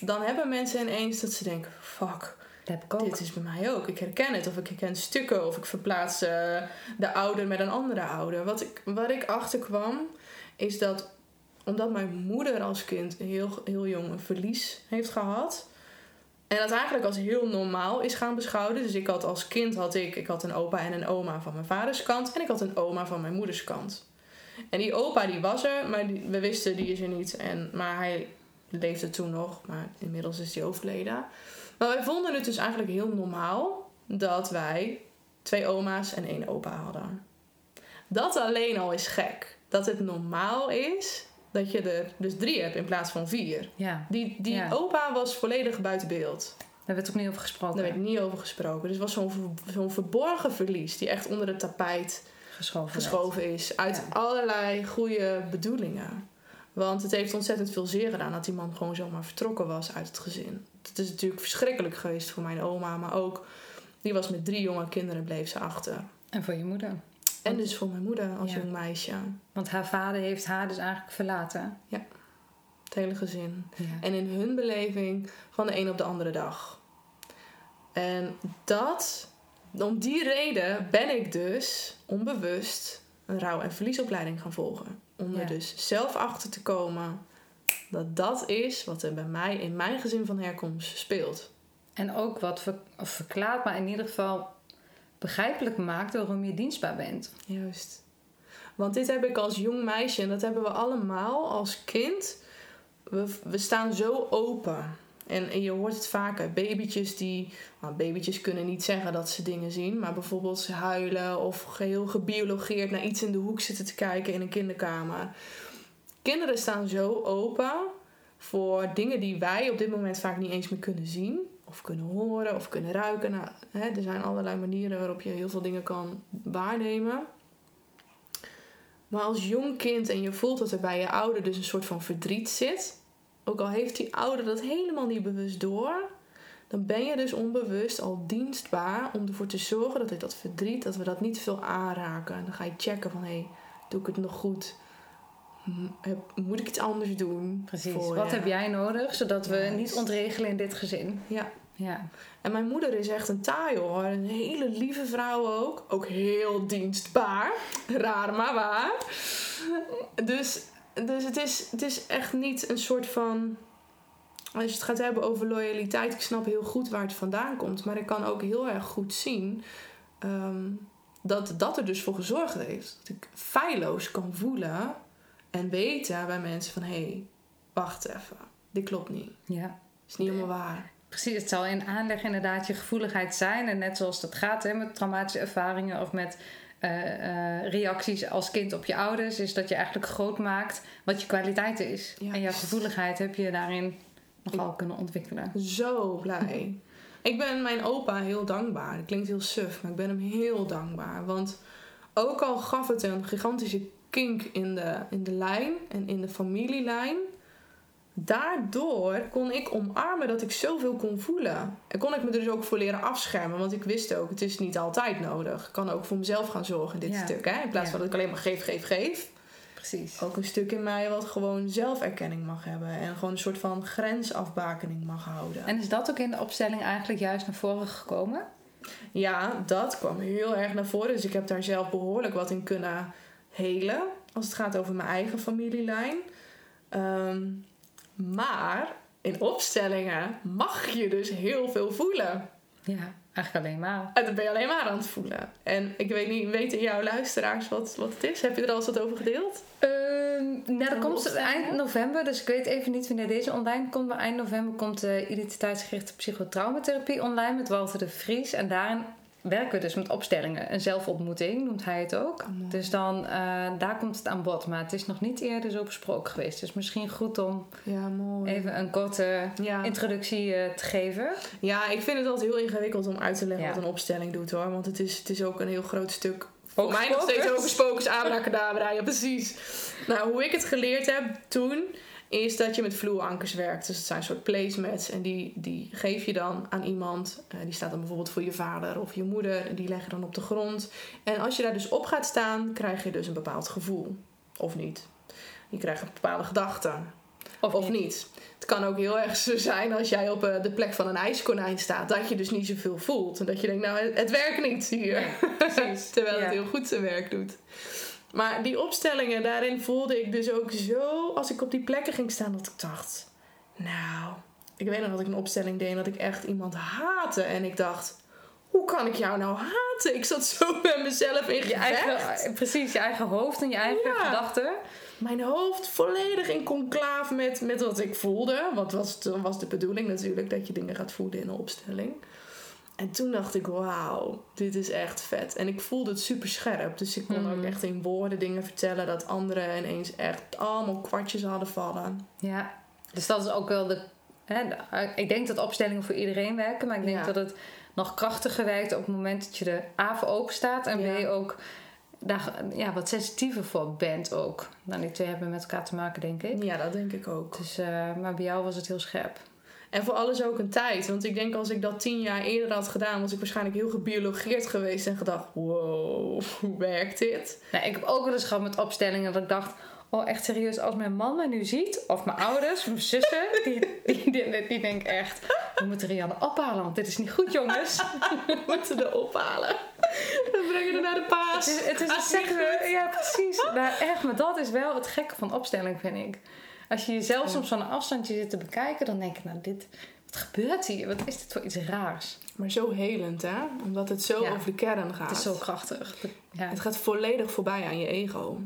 dan hebben mensen ineens dat ze denken: fuck, dit is bij mij ook. Ik herken het, of ik herken stukken, of ik verplaats eh, de ouder met een andere ouder. Wat ik, waar ik achter kwam, is dat omdat mijn moeder als kind heel, heel jong een verlies heeft gehad. En dat eigenlijk als heel normaal is gaan beschouwen. Dus ik had als kind had ik, ik had een opa en een oma van mijn vaders kant. En ik had een oma van mijn moeders kant. En die opa die was er, maar we wisten die is er niet. En, maar hij leefde toen nog, maar inmiddels is hij overleden. Maar wij vonden het dus eigenlijk heel normaal dat wij twee oma's en één opa hadden. Dat alleen al is gek. Dat het normaal is dat je er dus drie hebt in plaats van vier. Ja, Die, die Ja. opa was volledig buiten beeld. daar werd ook niet over gesproken. Daar werd niet over gesproken. Dus het was zo'n zo'n verborgen verlies die echt onder het tapijt geschoven. is. Uit Ja. allerlei goede bedoelingen. Want het heeft ontzettend veel zeer gedaan dat die man gewoon zomaar vertrokken was uit het gezin. Het is natuurlijk verschrikkelijk geweest voor mijn oma, maar ook die was met drie jonge kinderen bleef ze achter. En voor je moeder. En dus voor mijn moeder als Ja. jong meisje. Want haar vader heeft haar dus eigenlijk verlaten. Het hele gezin. Ja. En in hun beleving van de een op de andere dag. En dat, om die reden ben ik dus onbewust een rouw- en verliesopleiding gaan volgen. Om er Ja. dus zelf achter te komen dat dat is wat er bij mij in mijn gezin van herkomst speelt. En ook wat ver- verklaart, maar in ieder geval begrijpelijk maakt waarom je dienstbaar bent. Juist. Want dit heb ik als jong meisje en dat hebben we allemaal als kind. We, we staan zo open. En, je hoort het vaker. Babytjes die. Nou, babytjes kunnen niet zeggen dat ze dingen zien. Maar bijvoorbeeld ze huilen of geheel gebiologeerd naar iets in de hoek zitten te kijken in een kinderkamer. Kinderen staan zo open voor dingen die wij op dit moment vaak niet eens meer kunnen zien. Of kunnen horen of kunnen ruiken. Nou, hè, er zijn allerlei manieren waarop je heel veel dingen kan waarnemen. Maar als jong kind en je voelt dat er bij je ouder dus een soort van verdriet zit. Ook al heeft die ouder dat helemaal niet bewust door. Dan ben je dus onbewust al dienstbaar om ervoor te zorgen dat ik dat verdriet, dat we dat niet veel aanraken. En dan ga je checken van, hé, hey, doe ik het nog goed? Moet ik iets anders doen? Precies. voor Wat heb jij nodig, zodat we niet ontregelen in dit gezin? Ja, Ja. En mijn moeder is echt een taai hoor. Een hele lieve vrouw ook. Ook heel dienstbaar. Raar maar waar. Dus, dus het, is, het is echt niet een soort van. Als je het gaat hebben over loyaliteit, ik snap heel goed waar het vandaan komt. Maar ik kan ook heel erg goed zien ehm, dat dat er dus voor gezorgd heeft. Dat ik feilloos kan voelen en weten bij mensen van... hé, hey, wacht even, dit klopt niet. ja. is niet helemaal waar. Precies, het zal in aanleg inderdaad je gevoeligheid zijn. En net zoals dat gaat hè, met traumatische ervaringen of met eh, eh, reacties als kind op je ouders, is dat je eigenlijk groot maakt wat je kwaliteit is. Ja. En jouw gevoeligheid heb je daarin nogal kunnen ontwikkelen. Zo blij. Ik ben mijn opa heel dankbaar. Dat klinkt heel suf, maar ik ben hem heel dankbaar. Want ook al gaf het een gigantische kink in de, in de lijn en in de familielijn. Daardoor kon ik omarmen dat ik zoveel kon voelen. En kon ik me er dus ook voor leren afschermen. Want ik wist ook, het is niet altijd nodig. Ik kan ook voor mezelf gaan zorgen dit Ja. stuk. Hè? In plaats Ja. van dat ik alleen maar geef, geef, geef Precies. ook een stuk in mij wat gewoon zelferkenning mag hebben. En gewoon een soort van grensafbakening mag houden. En is dat ook in de opstelling eigenlijk juist naar voren gekomen? Ja, dat kwam heel erg naar voren. Dus ik heb daar zelf behoorlijk wat in kunnen helen. Als het gaat over mijn eigen familielijn. Ehm, maar in opstellingen mag je dus heel veel voelen. Ja, eigenlijk alleen maar. En dan ben je alleen maar aan het voelen. En ik weet niet, weten jouw luisteraars wat, wat het is? Heb je er al eens wat over gedeeld? Ehm, nou, dat komt eind november, dus ik weet even niet wanneer deze online komt. Maar eind november komt de identiteitsgerichte psychotraumatherapie online met Walter de Vries. En daarin werken we dus met opstellingen. Een zelfontmoeting noemt hij het ook. mooi. Dus dan, eh, daar komt het aan bod. Maar het is nog niet eerder zo besproken geweest. Dus misschien goed om Ja, mooi. even een korte Ja. introductie eh, te geven. Ja, ik vind het altijd heel ingewikkeld om uit te leggen Ja. wat een opstelling doet hoor. Want het is, het is ook een heel groot stuk. Voor Ook mij nog steeds focus. over spokers, abracadabra. Ja, precies. Nou, hoe ik het geleerd heb toen, is dat je met vloerankers werkt. Dus het zijn een soort placemats. En die, die geef je dan aan iemand. Eh, die staat dan bijvoorbeeld voor je vader of je moeder. En die leg je dan op de grond. En als je daar dus op gaat staan, krijg je dus een bepaald gevoel. Of niet. Je krijgt een bepaalde gedachte. Of, niet. Het kan ook heel erg zo zijn als jij op eh, de plek van een ijskonijn staat, dat je dus niet zoveel voelt. En dat je denkt, nou, het, werkt niet hier. precies. Terwijl Ja. het heel goed zijn werk doet. Maar die opstellingen, daarin voelde ik dus ook zo, als ik op die plekken ging staan, dat ik dacht, nou, ik weet nog dat ik een opstelling deed en dat ik echt iemand haatte. En ik dacht, hoe kan ik jou nou haten? Ik zat zo met mezelf in Je eigen, precies, je eigen hoofd en je eigen Ja. gedachten. Mijn hoofd volledig in conclave met, met wat ik voelde. Want was, was de bedoeling natuurlijk dat je dingen gaat voelen in een opstelling. En toen dacht ik, wauw, dit is echt vet. En ik voelde het super scherp. Dus ik kon Mhm. ook echt in woorden dingen vertellen dat anderen ineens echt allemaal kwartjes hadden vallen. Ja, dus dat is ook wel de. Hè, de- ik denk dat opstellingen voor iedereen werken, maar ik denk Ja. dat het nog krachtiger werkt op het moment dat je er A voor open staat en Ja. B ook daar ja, wat sensitiever voor bent ook. Nou, die twee hebben met elkaar te maken, denk ik. Ja, dat denk ik ook. Dus, eh, maar bij jou was het heel scherp. En voor alles ook een tijd. Want ik denk als ik dat tien jaar eerder had gedaan, was ik waarschijnlijk heel gebiologeerd geweest en gedacht: wow, hoe werkt dit? Nou, ik heb ook wel eens gehad met opstellingen dat ik dacht... Oh, echt serieus, als mijn man me nu ziet, of mijn ouders, mijn zussen, die, die, die, die denken echt... We moeten Rianne ophalen, want dit is niet goed, jongens. We moeten er ophalen. We brengen er naar de Het paas. is, het is een seksueel... Ja, precies. Maar echt, maar dat is wel het gekke van opstelling, vind ik. Als je jezelf soms van een afstandje zit te bekijken, dan denk je, nou, dit... Wat gebeurt hier? Wat is dit voor iets raars? Maar zo helend, hè? Omdat het zo Ja. over de kern gaat. Het is zo krachtig. Ja. Het gaat volledig voorbij aan je ego.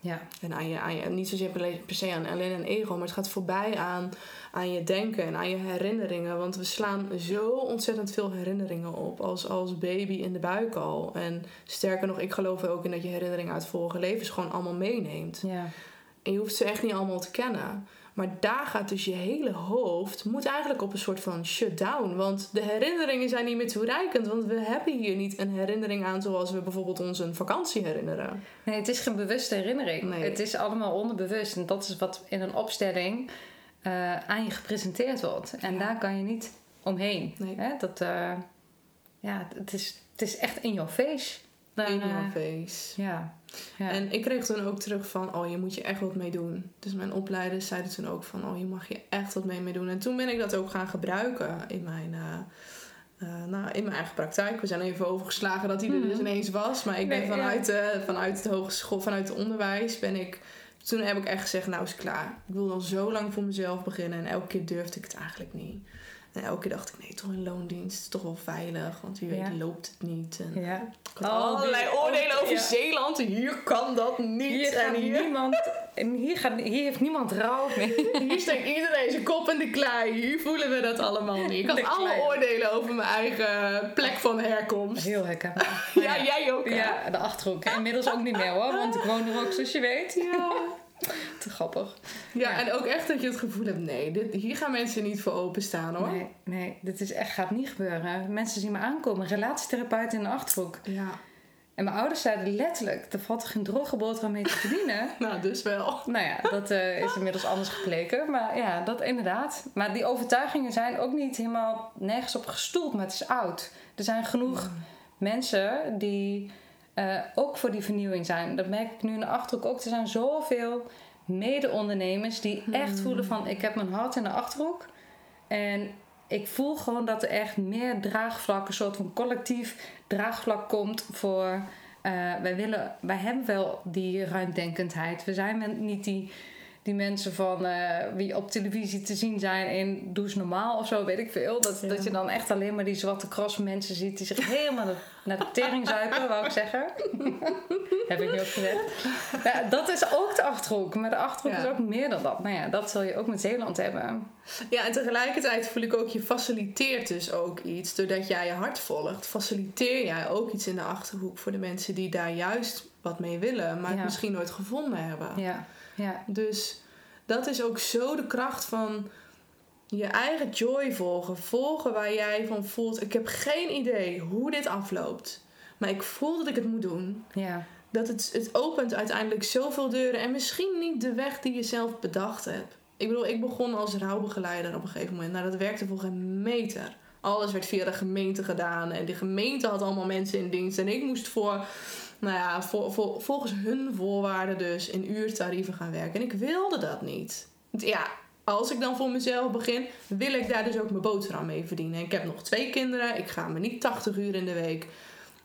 ja. En aan je, aan je, niet zozeer per per se aan alleen een ego, maar het gaat voorbij aan, aan je denken en aan je herinneringen. Want we slaan zo ontzettend veel herinneringen op als, als baby in de buik al. En sterker nog, ik geloof er ook in dat je herinneringen uit vorige levens gewoon allemaal meeneemt. Ja. En je hoeft ze echt niet allemaal te kennen. Maar daar gaat dus je hele hoofd, moet eigenlijk op een soort van shutdown. Want de herinneringen zijn niet meer toereikend. Want we hebben hier niet een herinnering aan zoals we bijvoorbeeld ons een vakantie herinneren. Nee, het is geen bewuste herinnering. Nee. Het is allemaal onderbewust. En dat is wat in een opstelling eh, aan je gepresenteerd wordt. En Ja. daar kan je niet omheen. Nee. Hè? Dat, eh, ja, het is, het is echt in your face. In eh, your face. ja. Ja. En ik kreeg toen ook terug van, oh, je moet je echt wat mee doen. Dus mijn opleiders zeiden toen ook van, oh, je mag je echt wat mee mee doen. En toen ben ik dat ook gaan gebruiken in mijn, eh, eh, nou, in mijn eigen praktijk. We zijn even overgeslagen dat hij er dus Mhm. ineens was. Maar ik ben Nee, ja. vanuit, eh, vanuit de hogeschool, vanuit het onderwijs, ben ik... Toen heb ik echt gezegd, nou is klaar. Ik wil al zo lang voor mezelf beginnen. En elke keer durfde ik het eigenlijk niet. En elke keer dacht ik, nee, toch een loondienst. is toch wel veilig. Want wie Ja. weet loopt het niet. En ja. ik had Oh, allerlei die- oordelen over ja. Zeeland. Hier kan dat niet. Hier, en hier, niemand, en hier, gaat, hier heeft niemand rouw. Nee. hier steekt iedereen zijn kop in de klei. Hier voelen we dat allemaal niet. Ik had alle oordelen over mijn eigen plek van herkomst. Heel herkenbaar. Ja, jij ook. hè? Ja, de Achterhoek. Inmiddels ook niet meer hoor, want ik woon er ook zoals je weet. Ja. Te grappig. Ja, Ja. en ook echt dat je het gevoel hebt, nee, dit, hier gaan mensen niet voor openstaan hoor. Nee, nee, dit is echt, gaat niet gebeuren. Mensen zien me aankomen, relatietherapeut in de Achterhoek. Ja, En mijn ouders zeiden letterlijk, er valt geen droge boterham mee te verdienen. nou dus wel. nou ja, dat eh, is inmiddels anders gebleken. Maar ja, dat inderdaad. Maar die overtuigingen zijn ook niet helemaal nergens op gestoeld, maar het is oud. Er zijn genoeg mensen die eh, ook voor die vernieuwing zijn. Dat merk ik nu in de Achterhoek ook. Er zijn zoveel mede-ondernemers die echt voelen van... ik heb mijn hart in de Achterhoek. En ik voel gewoon dat er echt meer draagvlak... een soort van collectief draagvlak komt voor... eh, wij, willen, wij hebben wel die ruimdenkendheid. We zijn niet die, die mensen van eh, wie op televisie te zien zijn in Doe eens normaal of zo, weet ik veel. Dat, Ja. dat je dan echt alleen maar die zwarte cross mensen ziet die zich helemaal naar de- tering zuipen, wou ik zeggen. Heb ik niet ook gezegd. Ja, dat is ook de achterhoek, maar de achterhoek Ja. is ook meer dan dat. Nou ja, dat zul je ook met Zeeland hebben. Ja, en tegelijkertijd voel ik ook, je faciliteert dus ook iets. Doordat jij je hart volgt, faciliteer jij ook iets in de achterhoek voor de mensen die daar juist wat mee willen, maar het misschien nooit gevonden hebben. Ja, ja, Dus dat is ook zo de kracht van je eigen joy volgen. Volgen waar jij van voelt, ik heb geen idee hoe dit afloopt. Maar ik voel dat ik het moet doen. ja. Dat het, het opent uiteindelijk zoveel deuren. En misschien niet de weg die je zelf bedacht hebt. Ik bedoel, ik begon als rouwbegeleider op een gegeven moment. Nou, dat werkte voor geen meter. Alles werd via de gemeente gedaan. En de gemeente had allemaal mensen in dienst. En ik moest voor, nou ja, volgens hun voorwaarden dus in uurtarieven gaan werken. En ik wilde dat niet. Ja, als ik dan voor mezelf begin, wil ik daar dus ook mijn boterham mee verdienen. Ik heb nog twee kinderen. Ik ga me niet 80 uur in de week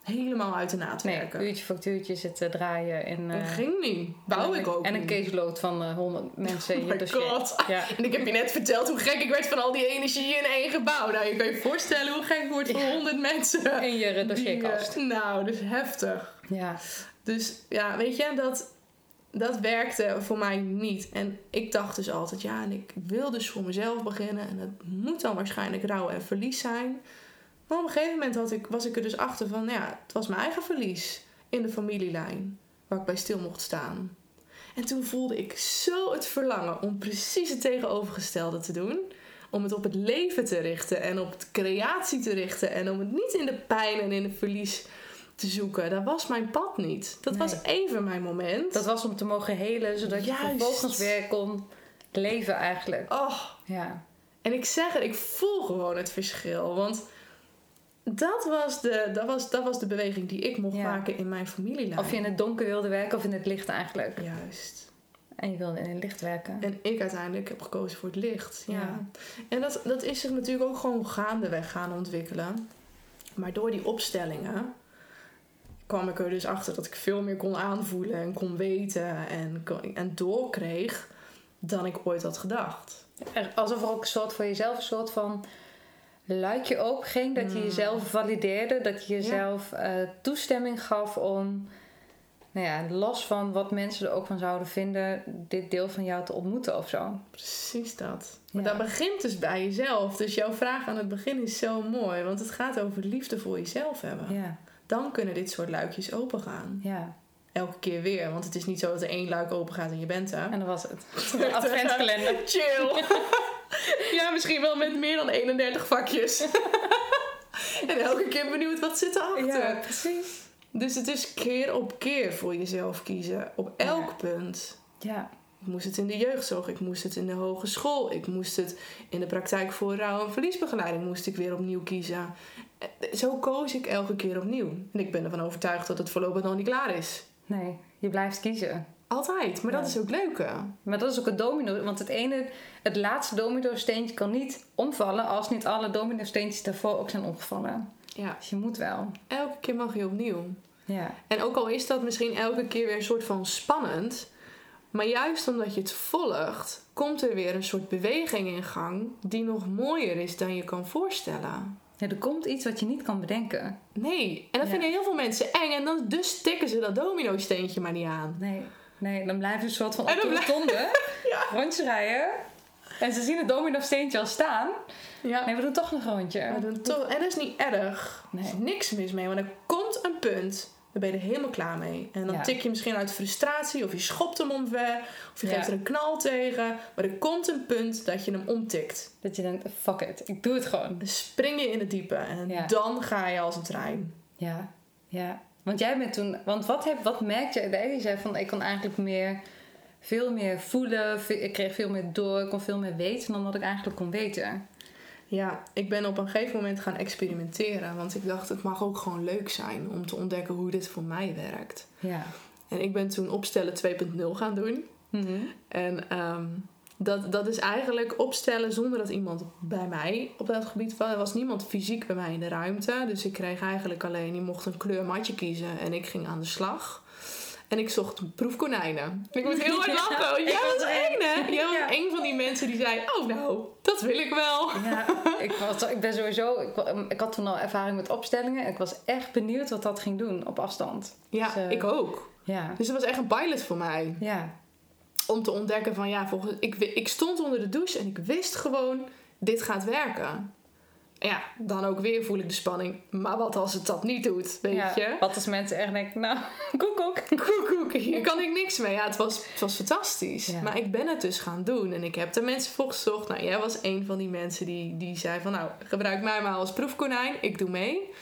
helemaal uit de naad Nee, werken. uurtje factuurtje zitten draaien. En, Dat eh, ging niet. Wou en, ik ook En een caseload van eh, 100 mensen in Oh je dossier. god. Ja. En ik heb je net verteld hoe gek ik werd van al die energie in één gebouw. Nou, je kan je voorstellen hoe gek ik word voor Ja. 100 mensen. In je Die, dossierkast. eh, nou, dus heftig. Ja. Dus ja, weet je, dat, dat werkte voor mij niet. En ik dacht dus altijd, ja, en ik wil dus voor mezelf beginnen. En het moet dan waarschijnlijk rouw en verlies zijn. Maar op een gegeven moment had ik, was ik er dus achter van, ja, het was mijn eigen verlies in de familielijn. Waar ik bij stil mocht staan. En toen voelde ik zo het verlangen om precies het tegenovergestelde te doen. Om het op het leven te richten en op de creatie te richten. En om het niet in de pijn en in het verlies te zoeken. Dat was mijn pad niet. Dat was even mijn moment. Dat was om te mogen helen, zodat je Juist. vervolgens weer kon leven eigenlijk. Oh, Ja. en ik zeg het, ik voel gewoon het verschil. Want dat was de, dat was, dat was de beweging die ik mocht Ja. maken in mijn familielijn. Of je in het donker wilde werken of in het licht eigenlijk. Juist. En je wilde in het licht werken. En ik uiteindelijk heb gekozen voor het licht. Ja. Ja. En dat, dat is zich natuurlijk ook gewoon gaandeweg gaan ontwikkelen. Maar door die opstellingen kwam ik er dus achter dat ik veel meer kon aanvoelen en kon weten en, kon- en doorkreeg dan ik ooit had gedacht. Alsof er ook een soort voor jezelf een soort van luikje open ging. Dat je jezelf valideerde. Dat je jezelf eh, toestemming gaf om, nou ja, los van wat mensen er ook van zouden vinden, dit deel van jou te ontmoeten of zo. Precies dat. Maar Ja. dat begint dus bij jezelf. Dus jouw vraag aan het begin is zo mooi. Want het gaat over liefde voor jezelf hebben. Ja, Dan kunnen dit soort luikjes open gaan. ja. Elke keer weer. Want het is niet zo dat er één luik open gaat en je bent er. En dat was het. De adventskalender. Chill. ja, misschien wel met meer dan 31 vakjes. en elke keer benieuwd wat zit erachter. Ja, precies. Dus het is keer op keer voor jezelf kiezen. Op elk Ja. punt. Ja, Ik moest het in de jeugdzorg, ik moest het in de hogeschool, ik moest het in de praktijk voor rouw- en verliesbegeleiding moest ik weer opnieuw kiezen. Eh, Zo koos ik elke keer opnieuw. En ik ben ervan overtuigd dat het voorlopig nog niet klaar is. nee, je blijft kiezen. Altijd, maar dat is ook leuk hè? Maar dat is ook het domino. Want het ene, het laatste domino-steentje kan niet omvallen als niet alle domino-steentjes daarvoor ook zijn omgevallen. Ja, Dus je moet wel. elke keer mag je opnieuw. Ja, En ook al is dat misschien elke keer weer een soort van spannend, maar juist omdat je het volgt, komt er weer een soort beweging in gang die nog mooier is dan je kan voorstellen. ja er komt iets wat je niet kan bedenken. Nee, en dat Ja. vinden heel veel mensen eng en dan dus tikken ze dat domino-steentje maar niet aan. Nee, nee dan blijven ze een soort van op de dan blijf- rotonde Ja. rondjes rijden. En ze zien het domino-steentje al staan. Ja. Nee, we doen toch nog een rondje. Maar dan toch, en dat is niet erg. Er is Nee. niks mis mee, want er komt een punt, daar ben je er helemaal klaar mee. En dan Ja. tik je misschien uit frustratie, of je schopt hem omver, of je Ja. geeft er een knal tegen. Maar er komt een punt dat je hem omtikt. Dat je denkt, fuck it, ik doe het gewoon. Dan spring je in het diepe en Ja. dan ga je als een trein. Ja, ja. Want jij bent toen... Want wat, heb, wat merkte je? Je zei van, ik kon eigenlijk meer... Veel meer voelen. Ik kreeg veel meer door. Ik kon veel meer weten dan wat ik eigenlijk kon weten. Ja, ik ben op een gegeven moment gaan experimenteren. Want ik dacht, het mag ook gewoon leuk zijn om te ontdekken hoe dit voor mij werkt. Ja. En ik ben toen opstellen 2.0 gaan doen. Mhm. En ehm, dat, dat is eigenlijk opstellen zonder dat iemand bij mij op dat gebied was. Er was niemand fysiek bij mij in de ruimte. Dus ik kreeg eigenlijk alleen, je mocht een kleurmatje kiezen en ik ging aan de slag. En ik zocht proefkonijnen. Ik moet heel hard lachen. Jij was één, hè? Jij was Ja. één van die mensen die zei: Oh, nou, dat wil ik wel. Ja, ik, was, ik ben sowieso... Ik, wa- ik had toen al ervaring met opstellingen. En ik was echt benieuwd wat dat ging doen op afstand. Ja, Dus, eh, ik ook. Ja. Dus het was echt een pilot voor mij. Ja. Om te ontdekken van ja, volgens, ik, ik stond onder de douche en ik wist gewoon, dit gaat werken. Ja, dan ook weer voel ik de spanning. Maar wat als het dat niet doet, weet ja. je? Wat als mensen echt denken, nou, koekoek. Koekoek, hier kan ik niks mee. Ja, het was, het was fantastisch. Ja. Maar ik ben het dus gaan doen. En ik heb er mensen voor gezocht. Nou, jij was een van die mensen die, die zei van... Nou, gebruik mij maar als proefkonijn. Ik doe mee.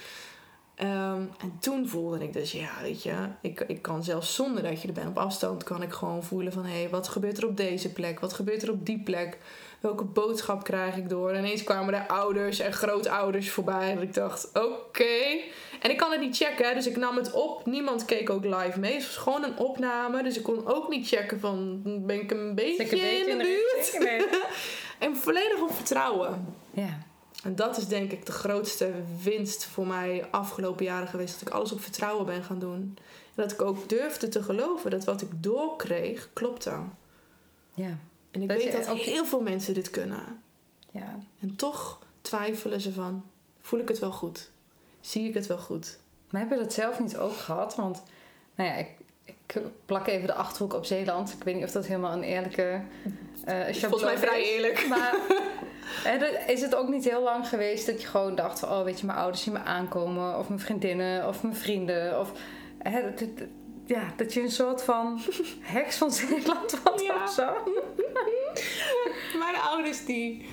Ehm, en toen voelde ik dus, ja, weet je... Ik, ik kan zelfs zonder dat je er bent op afstand... kan ik gewoon voelen van... Hé, hey, wat gebeurt er op deze plek? Wat gebeurt er op die plek? Welke boodschap krijg ik door? En ineens kwamen er ouders en grootouders voorbij. En ik dacht, oké... En ik kan het niet checken, dus ik nam het op. Niemand keek ook live mee. Het was gewoon een opname. Dus ik kon ook niet checken van... Ben ik een beetje, Ik een beetje in de buurt? En volledig op vertrouwen. Ja. En dat is denk ik de grootste winst voor mij afgelopen jaren geweest. Dat ik alles op vertrouwen ben gaan doen. En dat ik ook durfde te geloven dat wat ik doorkreeg, klopte. Ja. En ik Dat weet dat ook- heel veel mensen dit kunnen. ja. En toch twijfelen ze van, voel ik het wel goed? Zie ik het wel goed? Maar heb je dat zelf niet ook gehad? Want, nou ja, ik, ik plak even de achterhoek op Zeeland. Ik weet niet of dat helemaal een eerlijke eh Volgens mij is. vrij eerlijk. Maar is het ook niet heel lang geweest dat je gewoon dacht van... Oh, weet je, mijn ouders zien me aankomen. Of mijn vriendinnen. Of mijn vrienden. Of, hè, dat, dat- ja, dat je een soort van heks van Zeeland wordt Ja. of zo. Mijn ouders die,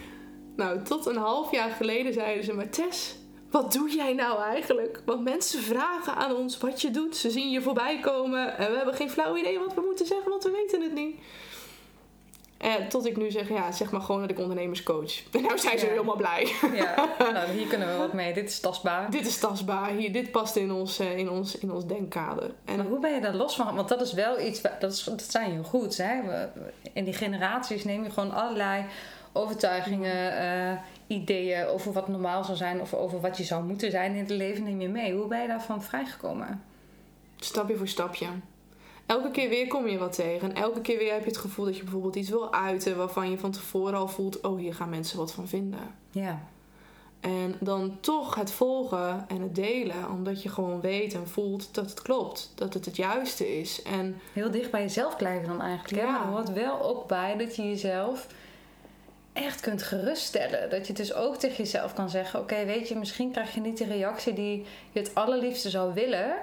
nou tot een half jaar geleden zeiden ze, maar Tess, wat doe jij nou eigenlijk? Want mensen vragen aan ons wat je doet. Ze zien je voorbij komen en we hebben geen flauw idee wat we moeten zeggen, want we weten het niet. En tot ik nu zeg, ja, zeg maar gewoon dat ik ondernemerscoach. En nou zijn ze Ja. helemaal blij. Ja, nou, hier kunnen we wat mee. Dit is tastbaar. dit is tastbaar, hier, dit past in ons, eh, in ons, in ons denkkader. Maar En hoe ben je daar los van? Want dat is wel iets, dat, is, dat zijn je goed. Hè? In die generaties neem je gewoon allerlei overtuigingen, eh, ideeën over wat normaal zou zijn of over wat je zou moeten zijn in het leven neem je mee. Hoe ben je daarvan vrijgekomen? stapje voor stapje. Elke keer weer kom je wat tegen. En elke keer weer heb je het gevoel dat je bijvoorbeeld iets wil uiten waarvan je van tevoren al voelt: oh, hier gaan mensen wat van vinden. Ja, En dan toch het volgen en het delen, omdat je gewoon weet en voelt dat het klopt, dat het het juiste is. En heel dicht bij jezelf blijven dan eigenlijk. Ja. Maar er hoort wel ook bij dat je jezelf echt kunt geruststellen. Dat je dus ook tegen jezelf kan zeggen: Oké, weet je, misschien krijg je niet de reactie die je het allerliefste zou willen.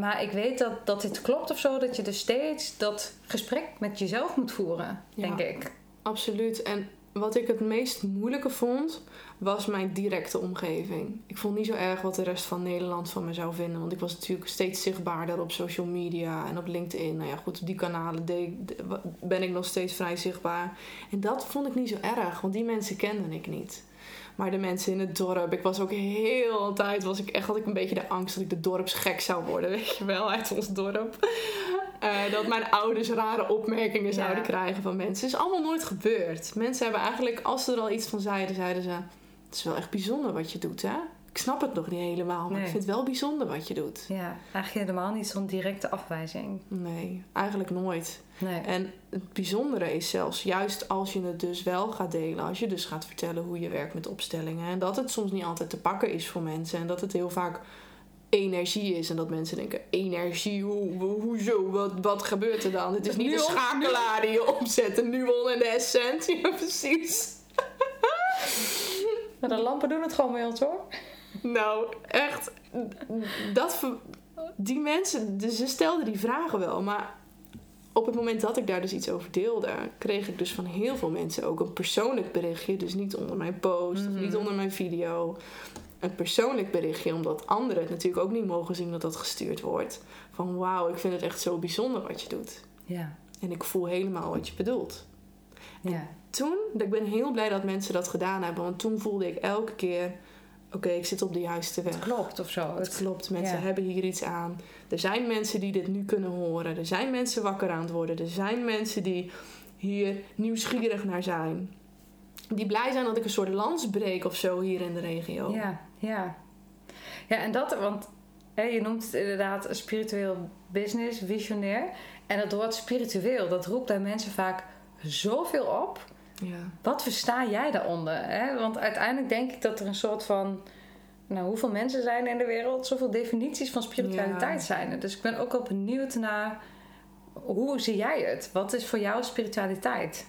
Maar ik weet dat, dat dit klopt of zo. Dat je dus steeds dat gesprek met jezelf moet voeren, Ja. denk ik. absoluut. En wat ik het meest moeilijke vond, was mijn directe omgeving. Ik vond niet zo erg wat de rest van Nederland van me zou vinden. Want ik was natuurlijk steeds zichtbaarder op social media en op LinkedIn. Nou ja, goed, op die kanalen ben ik nog steeds vrij zichtbaar. En dat vond ik niet zo erg, want die mensen kende ik niet. Maar de mensen in het dorp, ik was ook heel tijd, was ik echt, had ik een beetje de angst dat ik de dorpsgek zou worden, weet je wel, uit ons dorp. Eh, dat mijn ouders rare opmerkingen Ja. zouden krijgen van mensen. Het is allemaal nooit gebeurd. Mensen hebben eigenlijk, als ze er al iets van zeiden, zeiden ze: Het is wel echt bijzonder wat je doet, hè? Ik snap het nog niet helemaal, maar Nee. ik vind het wel bijzonder wat je doet. Ja, eigenlijk helemaal niet zo'n directe afwijzing. Nee, eigenlijk nooit. Nee. En het bijzondere is zelfs, juist als je het dus wel gaat delen, als je dus gaat vertellen hoe je werkt met opstellingen, en dat het soms niet altijd te pakken is voor mensen, en dat het heel vaak energie is, en dat mensen denken: energie, hoe, hoe- hoezo, wat, wat gebeurt er dan? Het is niet een schakelaar die je opzet, een nuon en de essent. Ja, precies. Maar de lampen doen het gewoon bij ons hoor. Nou, echt, dat, die mensen, dus ze stelden die vragen wel, maar op het moment dat ik daar dus iets over deelde, kreeg ik dus van heel veel mensen ook een persoonlijk berichtje. Dus niet onder mijn post of Mhm. niet onder mijn video. Een persoonlijk berichtje, omdat anderen het natuurlijk ook niet mogen zien dat dat gestuurd wordt. Van wauw, ik vind het echt zo bijzonder wat je doet. Ja. En ik voel helemaal wat je bedoelt. Ja. Toen, ik ben heel blij dat mensen dat gedaan hebben, want toen voelde ik elke keer, oké, ik zit op de juiste weg. Klopt of zo. Het klopt, mensen ja. hebben hier iets aan. Er zijn mensen die dit nu kunnen horen. Er zijn mensen wakker aan het worden. Er zijn mensen die hier nieuwsgierig naar zijn. Die blij zijn dat ik een soort lans breek of zo hier in de regio. Ja, ja. Ja, en dat, want hè, je noemt het inderdaad een spiritueel business, visionair. En dat woord spiritueel, dat roept bij mensen vaak zoveel op. Ja. Wat versta jij daaronder? Hè? Want uiteindelijk denk ik dat er een soort van. Nou, hoeveel mensen zijn er in de wereld? Zoveel definities van spiritualiteit Ja. zijn er. Dus ik ben ook wel benieuwd naar. Hoe zie jij het? Wat is voor jou spiritualiteit?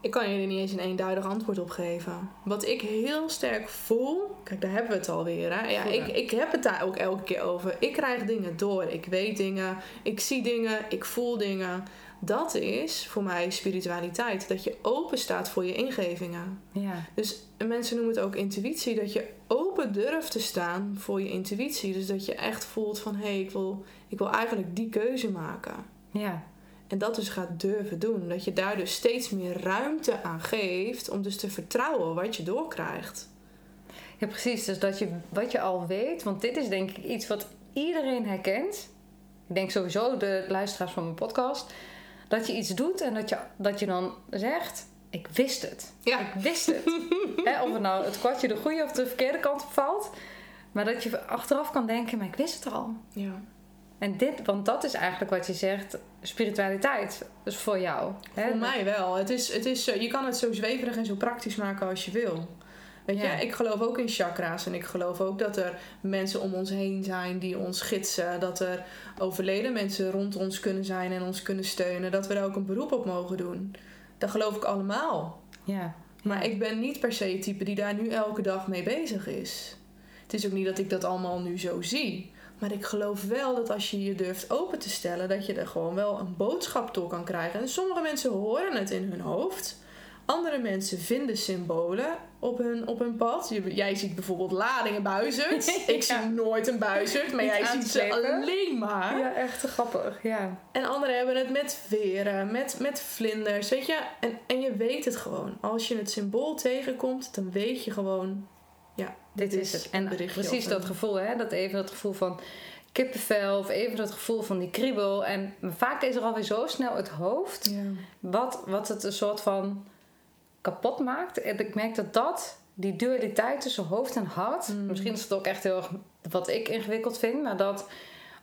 Ik kan er niet eens een eenduidig antwoord op geven. Wat ik heel sterk voel, kijk, daar hebben we het alweer. Hè? Ja, ik, ik heb het daar ook elke keer over. Ik krijg dingen door. Ik weet dingen. Ik zie dingen. Ik voel dingen. Dat is voor mij spiritualiteit. Dat je open staat voor je ingevingen. Ja, Dus mensen noemen het ook intuïtie. Dat je open durft te staan voor je intuïtie. Dus dat je echt voelt van... hé, hey, ik, wil, ik wil eigenlijk die keuze maken. ja, En dat dus gaat durven doen. Dat je daar dus steeds meer ruimte aan geeft om dus te vertrouwen wat je doorkrijgt. ja, precies. Dus dat je wat je al weet, want dit is denk ik iets wat iedereen herkent. Ik denk sowieso de luisteraars van mijn podcast. Dat je iets doet en dat je, dat je dan zegt: ik wist het. Ja. Ik wist het. Hè, of het nou het kwartje de goede of de verkeerde kant op valt. Maar dat je achteraf kan denken, maar ik wist het al. Ja. En dit, want dat is eigenlijk wat je zegt, spiritualiteit. Dus voor jou. Hè? Voor mij wel. Het is, het is, zo- je kan het zo zweverig en zo praktisch maken als je wil. Weet Ja. je, ik geloof ook in chakra's en ik geloof ook dat er mensen om ons heen zijn die ons gidsen. Dat er overleden mensen rond ons kunnen zijn en ons kunnen steunen. Dat we er ook een beroep op mogen doen. Dat geloof ik allemaal. Ja. Maar ik ben niet per se het type die daar nu elke dag mee bezig is. Het is ook niet dat ik dat allemaal nu zo zie. Maar ik geloof wel dat als je je durft open te stellen, dat je er gewoon wel een boodschap door kan krijgen. En sommige mensen horen het in hun hoofd. Andere mensen vinden symbolen op hun, op hun pad. Je- Jij ziet bijvoorbeeld ladingen buizerd. Ik zie nooit een buizerd, maar Niet jij ziet ze alleen maar. ja, echt te grappig. Ja. En anderen hebben het met veren, met, met vlinders, weet je. En, en je weet het gewoon. Als je het symbool tegenkomt, dan weet je gewoon... Ja, Dit is het. En precies dat gevoel, hè? Dat even dat gevoel van kippenvel of even dat gevoel van die kriebel. En vaak is er alweer zo snel het hoofd Ja. wat, wat het een soort van kapot maakt. En ik merk dat dat, die dualiteit tussen hoofd en hart, Mm. misschien is het ook echt heel erg wat ik ingewikkeld vind, maar dat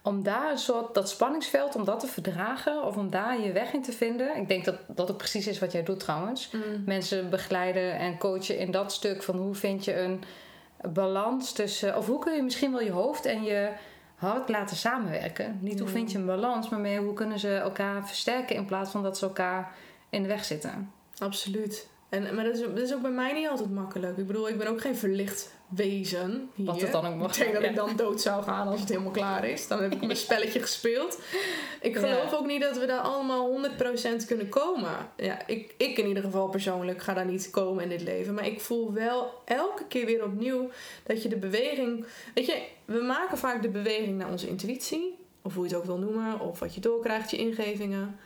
om daar een soort, dat spanningsveld, om dat te verdragen of om daar je weg in te vinden. Ik denk dat dat ook precies is wat jij doet trouwens. Mm. Mensen begeleiden en coachen in dat stuk van hoe vind je een balans tussen, of hoe kun je misschien wel je hoofd en je hart laten samenwerken. Niet hoe Ja. vind je een balans, maar meer hoe kunnen ze elkaar versterken in plaats van dat ze elkaar in de weg zitten. Absoluut. En, maar dat is, dat is ook bij mij niet altijd makkelijk. Ik bedoel, ik ben ook geen verlicht wezen. Hier. Wat het dan ook mag Ik denk dat ik dan dood zou gaan als het helemaal klaar is. Dan heb ik mijn spelletje gespeeld. Ik Ja. geloof ook niet dat we daar allemaal 100% kunnen komen. Ja, ik, ik in ieder geval persoonlijk ga daar niet komen in dit leven. Maar ik voel wel elke keer weer opnieuw dat je de beweging... Weet je, we maken vaak de beweging naar onze intuïtie. Of hoe je het ook wil noemen. Of wat je doorkrijgt, je ingevingen.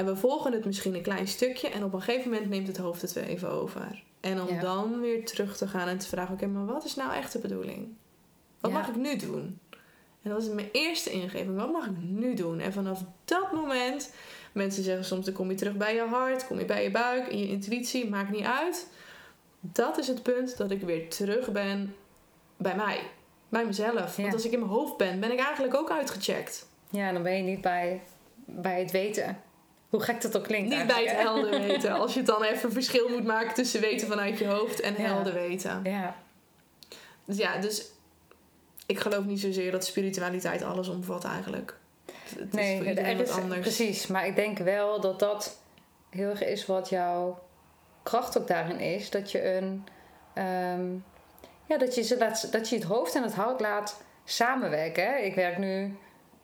En we volgen het misschien een klein stukje. En op een gegeven moment neemt het hoofd het weer even over. En om Ja. dan weer terug te gaan en te vragen... Oké, maar wat is nou echt de bedoeling? Wat Ja. mag ik nu doen? En dat is mijn eerste ingeving. Wat mag ik nu doen? En vanaf dat moment... Mensen zeggen soms, dan kom je terug bij je hart. Kom je bij je buik, in je intuïtie. Maakt niet uit. Dat is het punt dat ik weer terug ben bij mij. Bij mezelf. Ja. Want als ik in mijn hoofd ben, ben ik eigenlijk ook uitgecheckt. Ja, dan ben je niet bij, bij het weten. Hoe gek dat ook klinkt. Niet bij het helder weten. Als je het dan even verschil moet maken tussen weten vanuit je hoofd en Ja. helder weten. Ja, Dus ja, dus ik geloof niet zozeer dat spiritualiteit alles omvat eigenlijk. Het is nee, voor iedereen is, wat anders. precies. Maar ik denk wel dat dat heel erg is wat jouw kracht ook daarin is. Dat je een... ehm, ja, dat je, ze laat, dat je het hoofd en het hart laat samenwerken. Hè? Ik werk nu...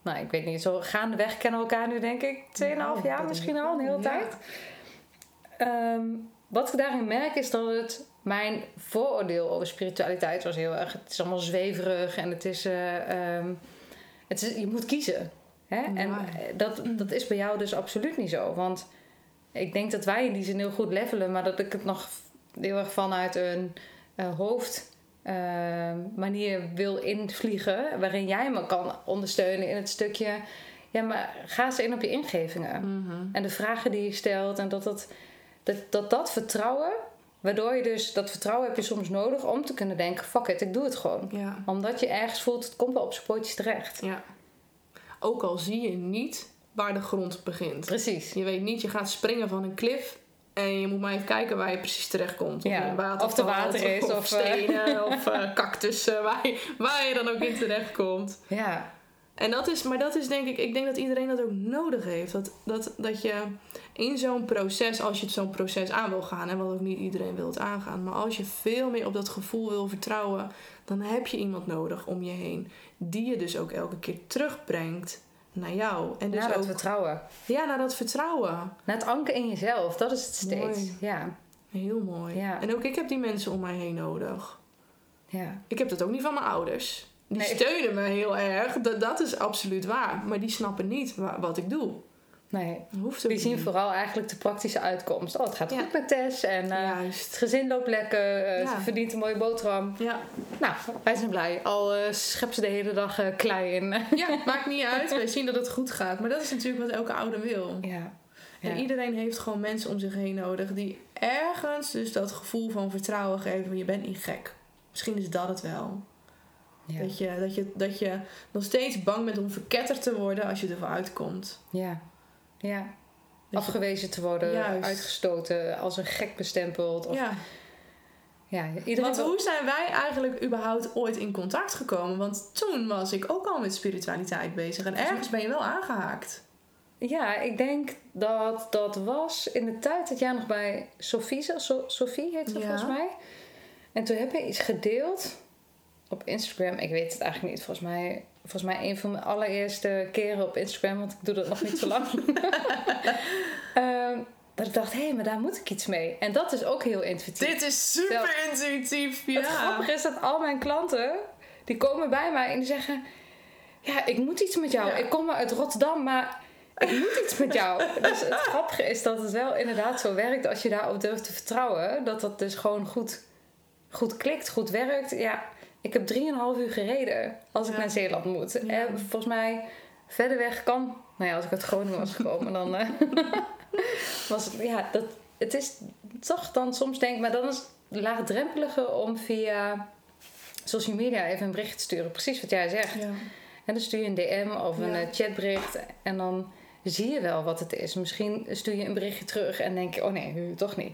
Nou, ik weet niet, zo gaandeweg kennen we elkaar nu denk ik 2,5 Nou, jaar misschien al, een hele ja. tijd. Ehm, wat ik daarin merk is dat het mijn vooroordeel over spiritualiteit was heel erg. Het is allemaal zweverig en het is. eh, ehm, het is je moet kiezen. Hè? En Ja. eh, dat, dat is bij jou dus absoluut niet zo. Want ik denk dat wij in die zin heel goed levelen, maar dat ik het nog heel erg vanuit een eh, hoofd. Eh, manier wil invliegen, waarin jij me kan ondersteunen in het stukje. Ja, maar ga eens in op je ingevingen. Mhm. En de vragen die je stelt. En dat dat, dat, dat, dat vertrouwen. Waardoor je dus dat vertrouwen heb je soms nodig om te kunnen denken: fuck it, ik doe het gewoon. Ja, Omdat je ergens voelt, het komt wel op zijn pootjes terecht. ja. Ook al zie je niet waar de grond begint. Precies. Je weet niet, je gaat springen van een klif. En je moet maar even kijken waar je precies terechtkomt. Of Ja, waterval, of er water is, Of, of, eh, stenen, of eh, cactussen. Waar je, waar je dan ook in terechtkomt. Ja, En dat is, maar dat is denk ik, ik denk dat iedereen dat ook nodig heeft. Dat, dat, dat je in zo'n proces, als je het zo'n proces aan wil gaan, en wat ook niet iedereen wil het aangaan, maar als je veel meer op dat gevoel wil vertrouwen, dan heb je iemand nodig om je heen. Die je dus ook elke keer terugbrengt naar jou. En dus naar dat ook vertrouwen. ja, naar dat vertrouwen. Naar het anker in jezelf, dat is het steeds. Mooi. Ja, Heel mooi. Ja. En ook ik heb die mensen om mij heen nodig. ja. Ik heb dat ook niet van mijn ouders. Die Nee. steunen me heel erg. Dat, dat is absoluut waar. Maar die snappen niet wa- wat ik doe. Nee. Dat hoeft Die zien niet. vooral eigenlijk de praktische uitkomst. Oh, het gaat Ja. goed met Tess en eh, Juist. het gezin loopt lekker. eh. Ze verdient een mooie boterham. Ja. Nou, wij zijn blij. Al eh schep ze de hele dag klei in. ja, maakt niet uit. Wij zien dat het goed gaat. Maar dat is natuurlijk wat elke ouder wil. ja. En iedereen heeft gewoon mensen om zich heen nodig die ergens dus dat gevoel van vertrouwen geven van je bent niet gek. Misschien is dat het wel. Ja. Dat, je, dat, je, dat je nog steeds bang bent om verketterd te worden als je ervan uitkomt. Ja. Ja. Je- Afgewezen te worden, Juist. uitgestoten, als een gek bestempeld. Of, ja. ja. iedereen Want hoe zijn wij eigenlijk überhaupt ooit in contact gekomen? Want toen was ik ook al met spiritualiteit bezig. En ergens ben je wel aangehaakt. Ja, ik denk dat dat was in de tijd dat jij nog bij Sofie, zat. So Sophie heet ze Ja. volgens mij. En toen heb je iets gedeeld op Instagram. Ik weet het eigenlijk niet. Volgens mij, volgens mij een van mijn allereerste keren op Instagram, want ik doe dat nog niet zo lang. Ehm, dat ik dacht, hé, maar daar moet ik iets mee. En dat is ook heel intuïtief. Dit is super intuïtief. Ja. Het grappige is dat al mijn klanten, die komen bij mij en die zeggen... Ja, ik moet iets met jou. Ja. Ik kom maar uit Rotterdam, maar ik moet iets met jou. Dus het grappige is dat het wel inderdaad zo werkt als je daarop durft te vertrouwen. Dat dat dus gewoon goed, goed klikt, goed werkt. Ja, ik heb 3,5 uur gereden als ik Ja. naar Zeeland moet. Ja. En volgens mij verder weg kan... Nou ja, als ik uit Groningen was gekomen, dan eh, was het... Ja, dat, het is toch dan soms denk ik... Maar dan is het laagdrempeliger om via social media even een bericht te sturen. Precies wat jij zegt. Ja. En dan stuur je een DM of een Ja. eh, chatbericht. En dan zie je wel wat het is. Misschien stuur je een berichtje terug en denk je... Oh nee, toch niet.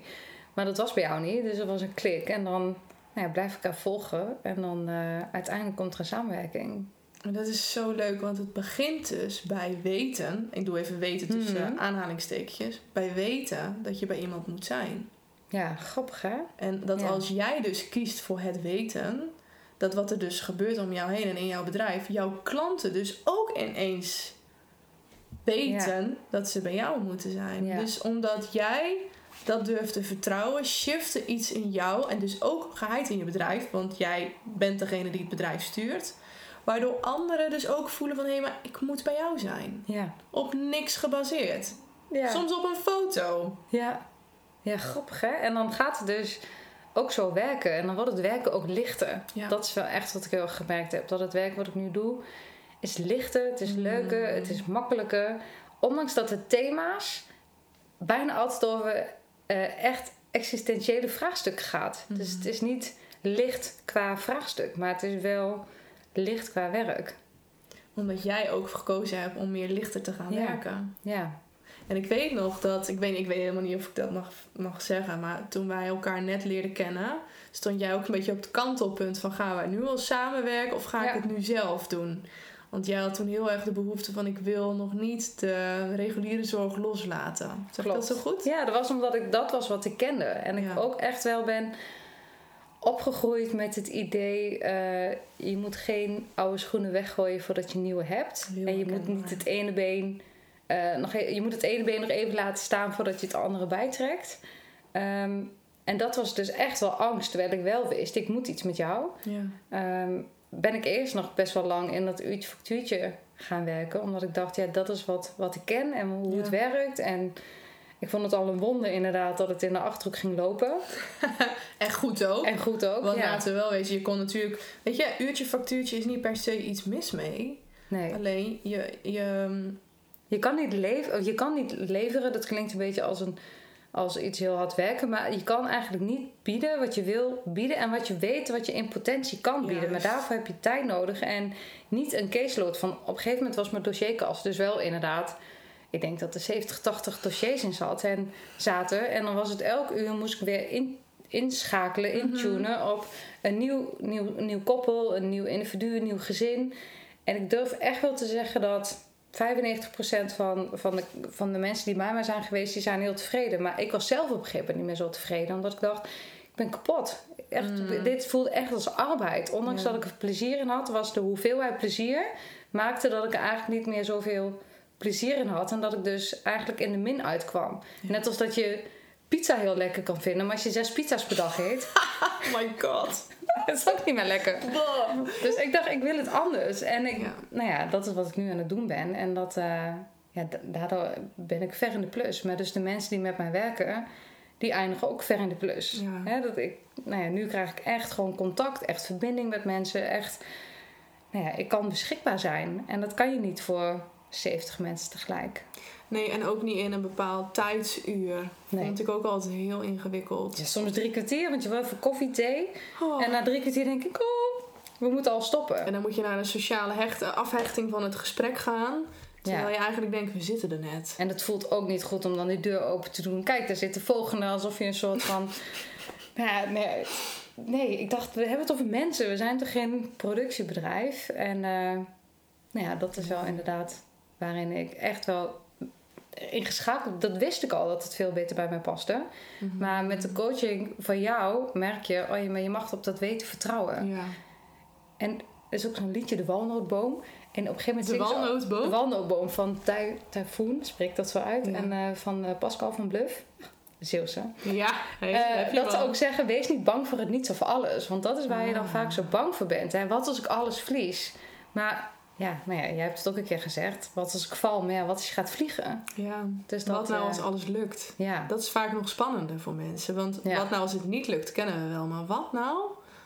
Maar dat was bij jou niet. Dus er was een klik. En dan nou ja, blijf ik haar volgen. En dan eh, uiteindelijk komt er een samenwerking. En dat is zo leuk, want het begint dus bij weten. Ik doe even weten tussen Mhm. aanhalingstekens. Bij weten dat je bij iemand moet zijn. Ja, grappig hè? En dat Ja. als jij dus kiest voor het weten, dat wat er dus gebeurt om jou heen en in jouw bedrijf, jouw klanten dus ook ineens weten dat ze bij jou moeten zijn. Ja. Dus omdat jij dat durft te vertrouwen, shifte iets in jou en dus ook geheid in je bedrijf, want jij bent degene die het bedrijf stuurt. Waardoor anderen dus ook voelen van hé, maar ik moet bij jou zijn. Ja. Op niks gebaseerd. Ja. Soms op een foto. Ja. ja, grappig hè? En dan gaat het dus ook zo werken. En dan wordt het werken ook lichter. Ja. Dat is wel echt wat ik heel erg gemerkt heb. Dat het werk wat ik nu doe, is lichter, het is leuker, Mm. het is makkelijker. Ondanks dat de thema's bijna altijd over eh, echt existentiële vraagstukken gaat. Dus Mhm. het is niet licht qua vraagstuk, maar het is wel licht qua werk. Omdat jij ook gekozen hebt om meer lichter te gaan Ja. werken. Ja, En ik weet nog dat, ik weet, ik weet helemaal niet of ik dat mag, mag zeggen, maar toen wij elkaar net leerden kennen, stond jij ook een beetje op het kantelpunt van gaan wij nu al samenwerken of ga Ja. ik het nu zelf doen? Want jij had toen heel erg de behoefte van ik wil nog niet de reguliere zorg loslaten. Zeg ik dat Klopt. zo goed? Ja, dat was omdat ik dat was wat ik kende. En ik Ja. ook echt wel ben opgegroeid met het idee... eh, je moet geen oude schoenen weggooien voordat je nieuwe hebt. Heel en je moet niet het ene been... eh, nog e- je moet het ene been nog even laten staan voordat je het andere bijtrekt. Ehm, en dat was dus echt wel angst, terwijl ik wel wist, ik moet iets met jou. Ja. Ehm, ben ik eerst nog best wel lang in dat uurtje factuurtje gaan werken. Omdat ik dacht, ja, dat is wat, wat ik ken en hoe Ja. het werkt. En ik vond het al een wonder inderdaad dat het in de Achterhoek ging lopen. En goed ook. En goed ook, Want ja. laten we wel wezen, je kon natuurlijk... Weet je, uurtje factuurtje is niet per se iets mis mee. Nee, Alleen, je, je, je kan, niet lev- je kan niet leveren. Dat klinkt een beetje als, een, als iets heel hard werken. Maar je kan eigenlijk niet bieden wat je wil bieden. En wat je weet wat je in potentie kan bieden. Maar daarvoor heb je tijd nodig. En niet een caseload van... Op een gegeven moment was mijn dossierkast dus wel inderdaad... Ik denk dat er 70, 80 dossiers in zat en zaten. En dan was het elk uur moest ik weer in, inschakelen, intunen op een nieuw, nieuw, nieuw koppel, een nieuw individu, een nieuw gezin. En ik durf echt wel te zeggen dat 95% van, van, de, van de mensen die bij mij zijn geweest, die zijn heel tevreden. Maar ik was zelf op een gegeven moment niet meer zo tevreden. Omdat ik dacht, ik ben kapot. Echt, Mm. Dit voelde echt als arbeid. Ondanks Ja. dat ik er plezier in had, was de hoeveelheid plezier... maakte dat ik er eigenlijk niet meer zoveel plezier in had. En dat ik dus eigenlijk in de min uitkwam. Ja. Net als dat je pizza heel lekker kan vinden. Maar als je zes pizza's per dag eet, oh my god. dat is ook niet meer lekker. Dus ik dacht, ik wil het anders. En ik, Ja. nou ja, dat is wat ik nu aan het doen ben. En dat, eh, ja, da- daardoor ben ik ver in de plus. Maar dus de mensen die met mij werken, die eindigen ook ver in de plus. Ja. Dat ik, nou ja, nu krijg ik echt gewoon contact, echt verbinding met mensen. Echt, nou ja, ik kan beschikbaar zijn. En dat kan je niet voor 70 mensen tegelijk. Nee, en ook niet in een bepaald tijdsuur. Nee. Vond ik ook altijd heel ingewikkeld. Ja, soms drie kwartier, want je wil even koffie, thee. Oh. En na drie kwartier denk ik, oh, we moeten al stoppen. En dan moet je naar de sociale hecht- afhechting van het gesprek gaan. Terwijl Ja. je eigenlijk denkt, we zitten er net. En het voelt ook niet goed om dan die deur open te doen. Kijk, daar zit de volgende alsof je een soort van. Ja, nee, nee, ik dacht, we hebben het over mensen. We zijn toch geen productiebedrijf? En eh, nou ja, dat is wel inderdaad waarin ik echt wel ingeschakeld. Dat wist ik al dat het veel beter bij mij paste. Mhm. Maar met de coaching van jou merk je, oh ja, maar je mag op dat weten vertrouwen. Ja. En er is ook zo'n liedje, De Walnootboom. En op een gegeven moment De walnootboom? De Walnootboom van Ty- Typhoon, spreekt dat zo uit. Ja. En eh, van eh, Pascal van Bluff, Zeeuwse. Ja, je dat ze ook zeggen, wees niet bang voor het niets of alles. Want dat is waar je dan Ah. vaak zo bang voor bent. Hè? Wat als ik alles verlies? Maar ja, nou ja, jij hebt het ook een keer gezegd. Wat als ik val? Maar ja, wat als je gaat vliegen? Ja. Dus dat, Wat nou eh, als alles lukt? Ja, Dat is vaak nog spannender voor mensen. Want Ja. wat nou als het niet lukt, kennen we wel. Maar wat nou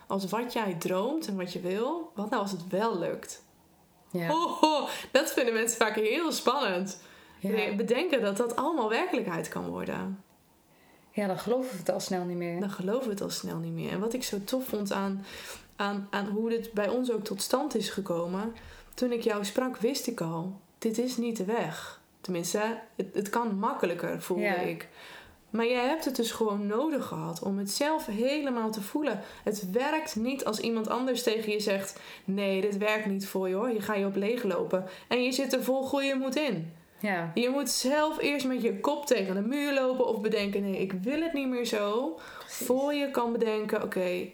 als wat jij droomt en wat je wil, wat nou als het wel lukt? ja, Oh, oh, dat vinden mensen vaak heel spannend. ja. Bedenken dat dat allemaal werkelijkheid kan worden. ja, dan geloven we het al snel niet meer. Dan geloven we het al snel niet meer. En wat ik zo tof vond aan, aan, aan hoe dit bij ons ook tot stand is gekomen. Toen ik jou sprak, wist ik al, dit is niet de weg. Tenminste, het, het kan makkelijker, voelde Ja. ik. Maar jij hebt het dus gewoon nodig gehad om het zelf helemaal te voelen. Het werkt niet als iemand anders tegen je zegt: Nee, dit werkt niet voor je hoor. Je gaat je op leeglopen. En je zit er vol goede moed in. Ja, Je moet zelf eerst met je kop tegen de muur lopen of bedenken: Nee, ik wil het niet meer zo. Voor je kan bedenken: Oké,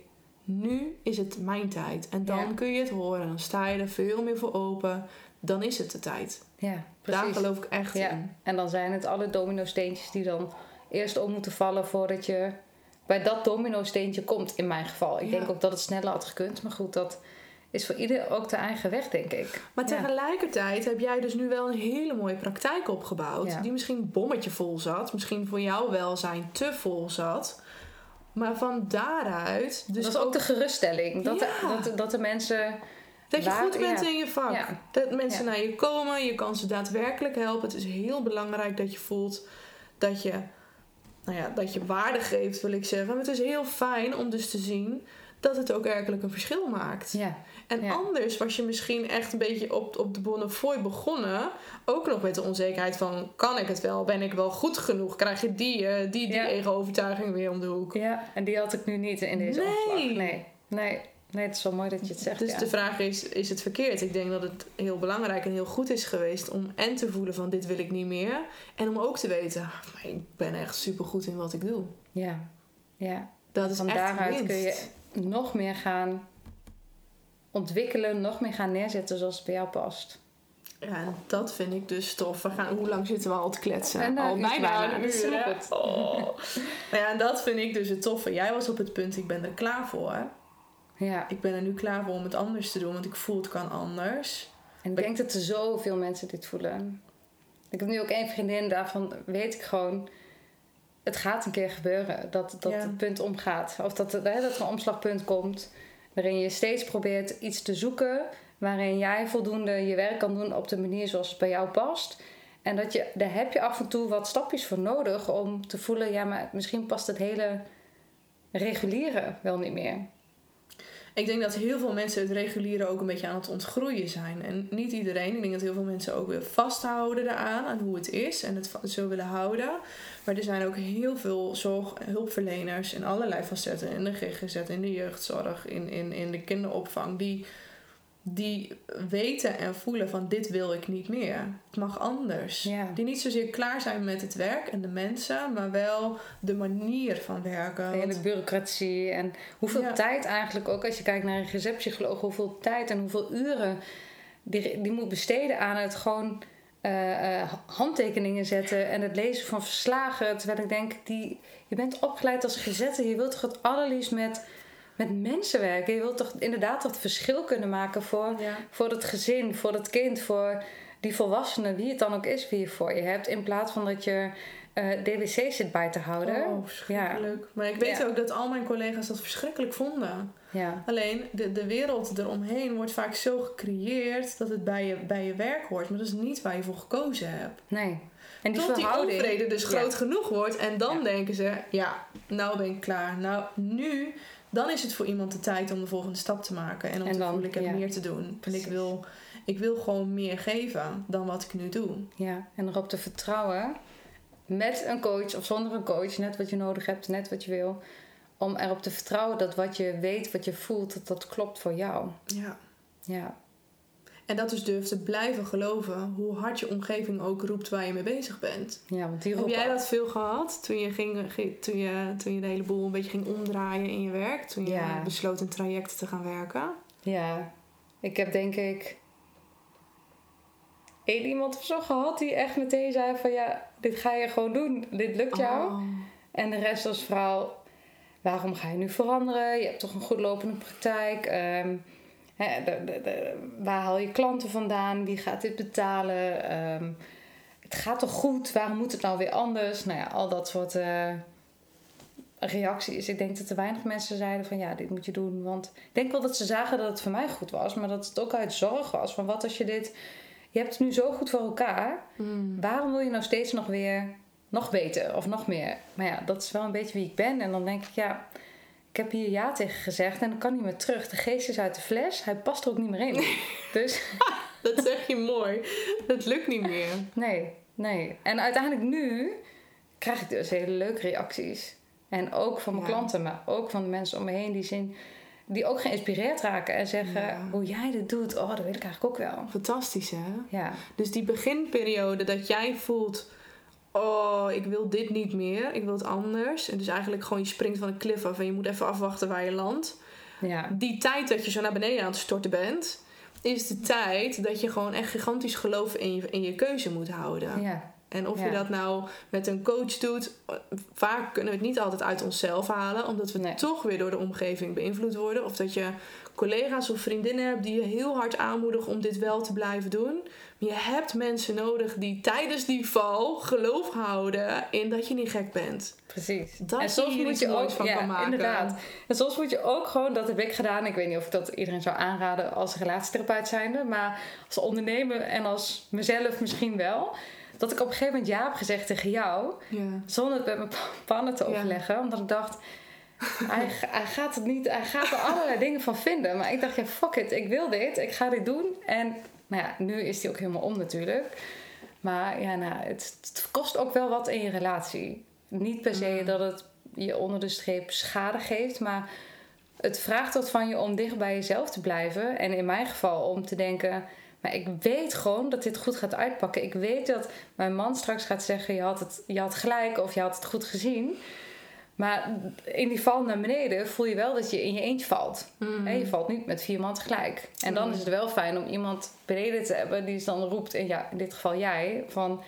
nu is het mijn tijd. En dan Ja. kun je het horen. Dan sta je er veel meer voor open. Dan is het de tijd. ja, Daar precies. geloof ik echt Ja, in. en dan zijn het alle domino-steentjes die dan eerst om moeten vallen voordat je bij dat domino-steentje komt, in mijn geval. Ik Ja. denk ook dat het sneller had gekund, maar goed, dat is voor ieder ook de eigen weg, denk ik. Maar Ja. tegelijkertijd heb jij dus nu wel een hele mooie praktijk opgebouwd. Ja. Die misschien bommetje vol zat. Misschien voor jouw welzijn te vol zat. Maar van daaruit... Dus dat is ook de geruststelling. Dat, Ja. de, dat, dat de mensen... Dat je Waar- goed bent ja. in je vak. Ja. Dat mensen naar je komen. Je kan ze daadwerkelijk helpen. Het is heel belangrijk dat je voelt dat je, nou ja, dat je waarde geeft, wil ik zeggen. Maar het is heel fijn om dus te zien dat het ook werkelijk een verschil maakt. Ja, En Ja. anders was je misschien echt een beetje op, op de Bonnefoy begonnen. Ook nog met de onzekerheid van, kan ik het wel? Ben ik wel goed genoeg? Krijg je die, eh, die, die Ja. ego-overtuiging weer om de hoek? ja, en die had ik nu niet in deze Nee. Nee, nee, nee, het is wel mooi dat je het zegt. Dus ja. de vraag is, is het verkeerd? Ik denk dat het heel belangrijk en heel goed is geweest om en te voelen van dit wil ik niet meer. En om ook te weten, "Ah, maar ik ben echt supergoed in wat ik doe. Ja, ja. Dat is Van echt daaruit winst. kun je nog meer gaan ontwikkelen, nog meer gaan neerzetten zoals het bij jou past. Ja, dat vind ik dus tof. We gaan, hoe lang zitten we al te kletsen? En, al bijna een uur. hè? Oh. Ja, en dat vind ik dus het toffe. Jij was op het punt, ik ben er klaar voor. Ja, Ik ben er nu klaar voor om het anders te doen, want ik voel het kan anders. en ik denk dat er zoveel mensen dit voelen. Ik heb nu ook één vriendin, daarvan weet ik gewoon... Het gaat een keer gebeuren, dat, dat Ja. het punt omgaat. Of dat, hè, dat er een omslagpunt komt... waarin je steeds probeert iets te zoeken... waarin jij voldoende je werk kan doen op de manier zoals het bij jou past... En dat je, daar heb je af en toe wat stapjes voor nodig om te voelen... ja, maar misschien past het hele reguliere wel niet meer. Ik denk dat heel veel mensen het reguliere ook een beetje aan het ontgroeien zijn. En niet iedereen. Ik denk dat heel veel mensen ook weer vasthouden eraan, aan hoe het is en het zo willen houden. Maar er zijn ook heel veel zorg- hulpverleners in allerlei facetten. In de GGZ, in de jeugdzorg, in, in, in de kinderopvang. Die, die weten en voelen van dit wil ik niet meer. Het mag anders. Die niet zozeer klaar zijn met het werk en de mensen, maar wel de manier van werken. De hele bureaucratie en hoeveel Ja. tijd eigenlijk ook als je kijkt naar een receptpsycholoog, hoeveel tijd en hoeveel uren die, die moet besteden aan het gewoon eh, eh, handtekeningen zetten en het lezen van verslagen. Terwijl ik denk, die, je bent opgeleid als gezetter, je wilt toch het allerliefst met, met mensen werken. Je wilt toch inderdaad dat verschil kunnen maken voor, Ja. voor het gezin, voor het kind, voor die volwassene, wie het dan ook is wie je voor je hebt. In plaats van dat je eh DWC zit bij te houden. Oh, verschrikkelijk. Maar ik weet Ja. ook dat al mijn collega's dat verschrikkelijk vonden. Ja. Alleen de, de wereld eromheen wordt vaak zo gecreëerd dat het bij je, bij je werk hoort. Maar dat is niet waar je voor gekozen hebt. Nee. En die tot die onvrede dus groot genoeg wordt. En dan denken ze, ja, nou ben ik klaar. Nou, nu, dan is het voor iemand de tijd om de volgende stap te maken. En om En te voelen, ik heb ja. meer te doen. En ik wil, ik wil gewoon meer geven dan wat ik nu doe. Ja, en erop te vertrouwen met een coach of zonder een coach, net wat je nodig hebt, net wat je wil. Om erop te vertrouwen dat wat je weet, wat je voelt, dat dat klopt voor jou. Ja. Ja, En dat dus durft te blijven geloven, hoe hard je omgeving ook roept waar je mee bezig bent. ja want die Heb jij dat veel gehad toen je, ging, toen, je, toen je de hele boel een beetje ging omdraaien in je werk? Toen je Ja. besloot een traject te gaan werken? Ja, ik heb denk ik één iemand of zo gehad die echt meteen zei van ja, dit ga je gewoon doen, dit lukt jou. Oh. En de rest was vooral, waarom ga je nu veranderen? Je hebt toch een goed lopende praktijk. Ehm, hè, de, de, de- waar haal je klanten vandaan? Wie gaat dit betalen? Ehm, het gaat toch goed? Waarom moet het nou weer anders? Nou ja, al dat soort eh, reacties. Ik denk dat er weinig mensen zeiden van ja, dit moet je doen. Want ik denk wel dat ze zagen dat het voor mij goed was. Maar dat het ook uit zorg was. Van wat als je dit... Je hebt het nu zo goed voor elkaar. Mm. Waarom wil je nou steeds nog weer nog beter of nog meer? Maar ja, dat is wel een beetje wie ik ben. En dan denk ik, ja, ik heb hier ja tegen gezegd en dan kan niet meer terug. De geest is uit de fles, hij past er ook niet meer in. Dus Dat zeg je mooi. Dat lukt niet meer. nee, nee. En uiteindelijk nu krijg ik dus hele leuke reacties. En ook van mijn Ja. klanten, maar ook van de mensen om me heen die zien... Die ook geïnspireerd raken en zeggen: Ja. Hoe jij dit doet, oh, dat wil ik eigenlijk ook wel. Fantastisch, hè? Ja, Dus die beginperiode dat jij voelt... Oh, ik wil dit niet meer. Ik wil het anders. En dus eigenlijk gewoon je springt van een klif af... en je moet even afwachten waar je landt. ja, Die tijd dat je zo naar beneden aan het storten bent... is de tijd dat je gewoon echt gigantisch geloof in je, in je keuze moet houden. ja, En of Ja. je dat nou met een coach doet, vaak kunnen we het niet altijd uit onszelf halen, omdat we Nee. toch weer door de omgeving beïnvloed worden. Of dat je collega's of vriendinnen hebt die je heel hard aanmoedigen om dit wel te blijven doen. Je hebt mensen nodig die tijdens die val geloof houden in dat je niet gek bent. precies. Dat en soms moet je ook, van ja, kan maken. inderdaad. En soms moet je ook gewoon, dat heb ik gedaan. Ik weet niet of ik dat iedereen zou aanraden als relatietherapeut zijnde. Maar als ondernemer en als mezelf misschien wel. Dat ik op een gegeven moment ja heb gezegd tegen jou. Ja. Zonder het met mijn pannen te Ja. overleggen. Omdat ik dacht, hij, hij gaat het niet, hij gaat er allerlei dingen van vinden. Maar ik dacht, ja fuck it, ik wil dit. Ik ga dit doen. En nou ja, nu is die ook helemaal om natuurlijk. Maar ja, nou, het, het kost ook wel wat in je relatie. Niet per se Mm. dat het je onder de streep schade geeft, maar het vraagt wat van je om dicht bij jezelf te blijven. En in mijn geval om te denken, maar ik weet gewoon dat dit goed gaat uitpakken. Ik weet dat mijn man straks gaat zeggen, je had, het, je had gelijk of je had het goed gezien. Maar in die val naar beneden voel je wel dat je in je eentje valt. Mm. Hè, je valt niet met vier man tegelijk. En dan Mm. is het wel fijn om iemand beneden te hebben die dan roept, en ja, in dit geval jij, van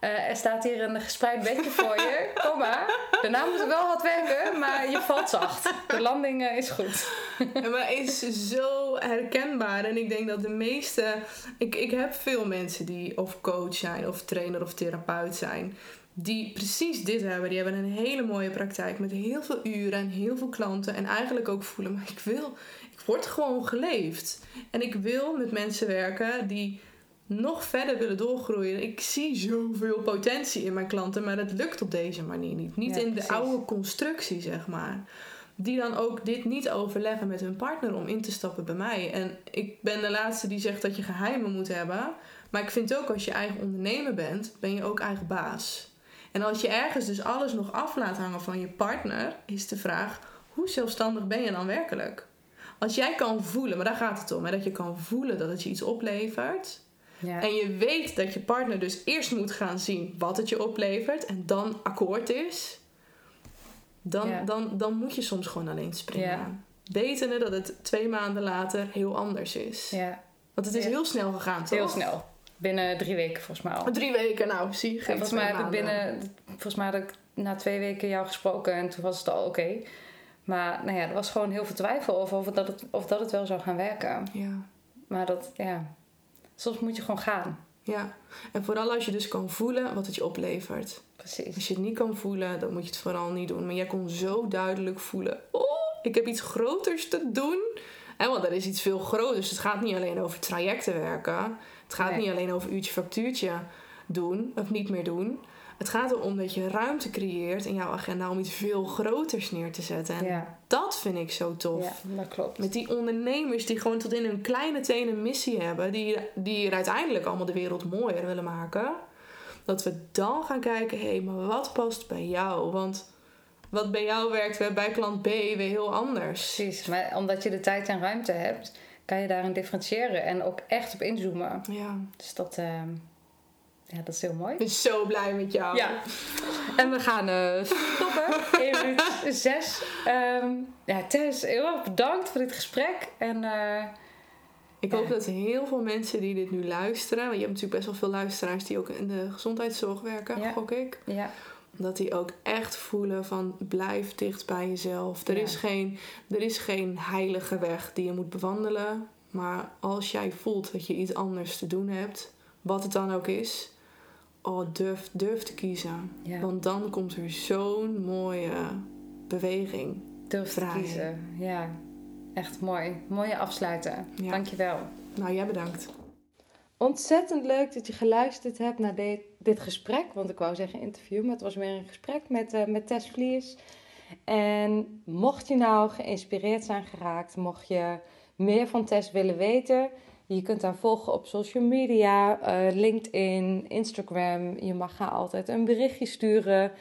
eh, er staat hier een gespreid bedje voor je, kom maar. Daarna moet het wel hard werken, maar je valt zacht. De landing eh, is goed. Ja, maar het is zo herkenbaar. En ik denk dat de meeste. Ik, ik heb veel mensen die of coach zijn, of trainer of therapeut zijn. Die precies dit hebben. Die hebben een hele mooie praktijk met heel veel uren en heel veel klanten. En eigenlijk ook voelen, maar ik wil, ik word gewoon geleefd. En ik wil met mensen werken die nog verder willen doorgroeien. Ik zie zoveel potentie in mijn klanten, maar dat lukt op deze manier niet. Niet Ja, in de oude constructie, zeg maar die dan ook dit niet overleggen met hun partner om in te stappen bij mij. En ik ben de laatste die zegt dat je geheimen moet hebben. Maar ik vind ook als je eigen ondernemer bent, ben je ook eigen baas. En als je ergens dus alles nog af laat hangen van je partner, is de vraag: hoe zelfstandig ben je dan werkelijk? Als jij kan voelen, maar daar gaat het om, hè, dat je kan voelen dat het je iets oplevert. Ja, En je weet dat je partner dus eerst moet gaan zien wat het je oplevert en dan akkoord is. Dan, Ja. dan, dan moet je soms gewoon alleen springen. Ja. Wetende dat het twee maanden later heel anders is. ja Want het is heel snel gegaan, toch? heel snel. Binnen drie weken volgens mij al. Drie weken, nou. En geen volgens mij heb ik binnen, volgens mij had ik na twee weken jou gesproken en toen was het al oké. Maar nou ja, er was gewoon heel veel twijfel over of dat, het, of dat het wel zou gaan werken. Ja. Maar dat, ja, soms moet je gewoon gaan. ja. En vooral als je dus kan voelen wat het je oplevert. Precies. Als je het niet kan voelen, dan moet je het vooral niet doen. Maar jij kon zo duidelijk voelen: oh, ik heb iets groters te doen. En want er is iets veel groters. Het gaat niet alleen over trajecten werken. Het gaat Nee. niet alleen over uurtje factuurtje. doen of niet meer doen. Het gaat erom dat je ruimte creëert in jouw agenda om iets veel groters neer te zetten. En Ja, dat vind ik zo tof. ja, dat klopt. Met die ondernemers die gewoon tot in hun kleine teen een missie hebben, die, die er uiteindelijk allemaal de wereld mooier willen maken. Dat we dan gaan kijken, hé, maar wat past bij jou? Want wat bij jou werkt, bij klant B weer heel anders. Precies, maar omdat je de tijd en ruimte hebt, kan je daarin differentiëren en ook echt op inzoomen. Ja, Dus dat, ehm, ja, dat is heel mooi. ik ben zo blij met jou. Ja, en we gaan eh, stoppen. 1 minuut 6. Ehm, ja, Tess, heel erg bedankt voor dit gesprek. En eh, Ik hoop dat heel veel mensen die dit nu luisteren, want je hebt natuurlijk best wel veel luisteraars die ook in de gezondheidszorg werken, gok ik. ja, Dat die ook echt voelen van blijf dicht bij jezelf. Er, Ja. is geen, er is geen heilige weg die je moet bewandelen. Maar als jij voelt dat je iets anders te doen hebt, wat het dan ook is, oh, durf, durf te kiezen. ja. Want dan komt er zo'n mooie beweging. durf te kiezen. Ja, echt mooi. Mooie afsluiten. Ja. Dankjewel. Nou, jij bedankt. Ontzettend leuk dat je geluisterd hebt naar dit, dit gesprek. Want ik wou zeggen interview, maar het was meer een gesprek met, eh, met Tess Vlies. En mocht je nou geïnspireerd zijn geraakt, mocht je meer van Tess willen weten, je kunt haar volgen op social media, eh, LinkedIn, Instagram. Je mag haar altijd een berichtje sturen.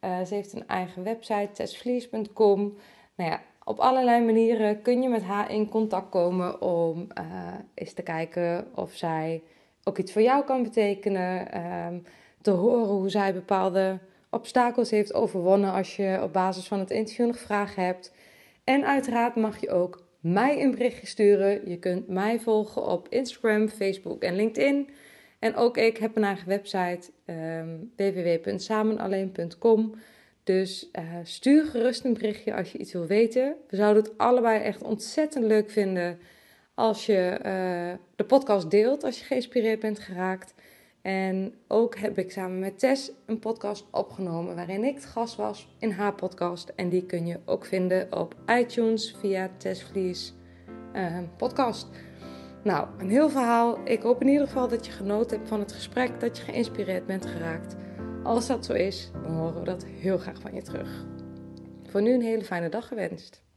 Eh, ze heeft een eigen website, tessvlies.com. Nou ja, op allerlei manieren kun je met haar in contact komen om eens te kijken of zij ook iets voor jou kan betekenen. ehm, te horen hoe zij bepaalde obstakels heeft overwonnen als je op basis van het interview nog vragen hebt. En uiteraard mag je ook mij een berichtje sturen. Je kunt mij volgen op Instagram, Facebook en LinkedIn. En ook ik heb een eigen website ehm www.samenalleen.com. Dus eh, stuur gerust een berichtje als je iets wil weten. We zouden het allebei echt ontzettend leuk vinden als je eh, de podcast deelt, als je geïnspireerd bent geraakt. En ook heb ik samen met Tess een podcast opgenomen waarin ik gast was in haar podcast. En die kun je ook vinden op iTunes via Tess Vlies eh, podcast. Nou, een heel verhaal. Ik hoop in ieder geval dat je genoten hebt van het gesprek, dat je geïnspireerd bent geraakt. Als dat zo is, dan horen we dat heel graag van je terug. Voor nu een hele fijne dag gewenst.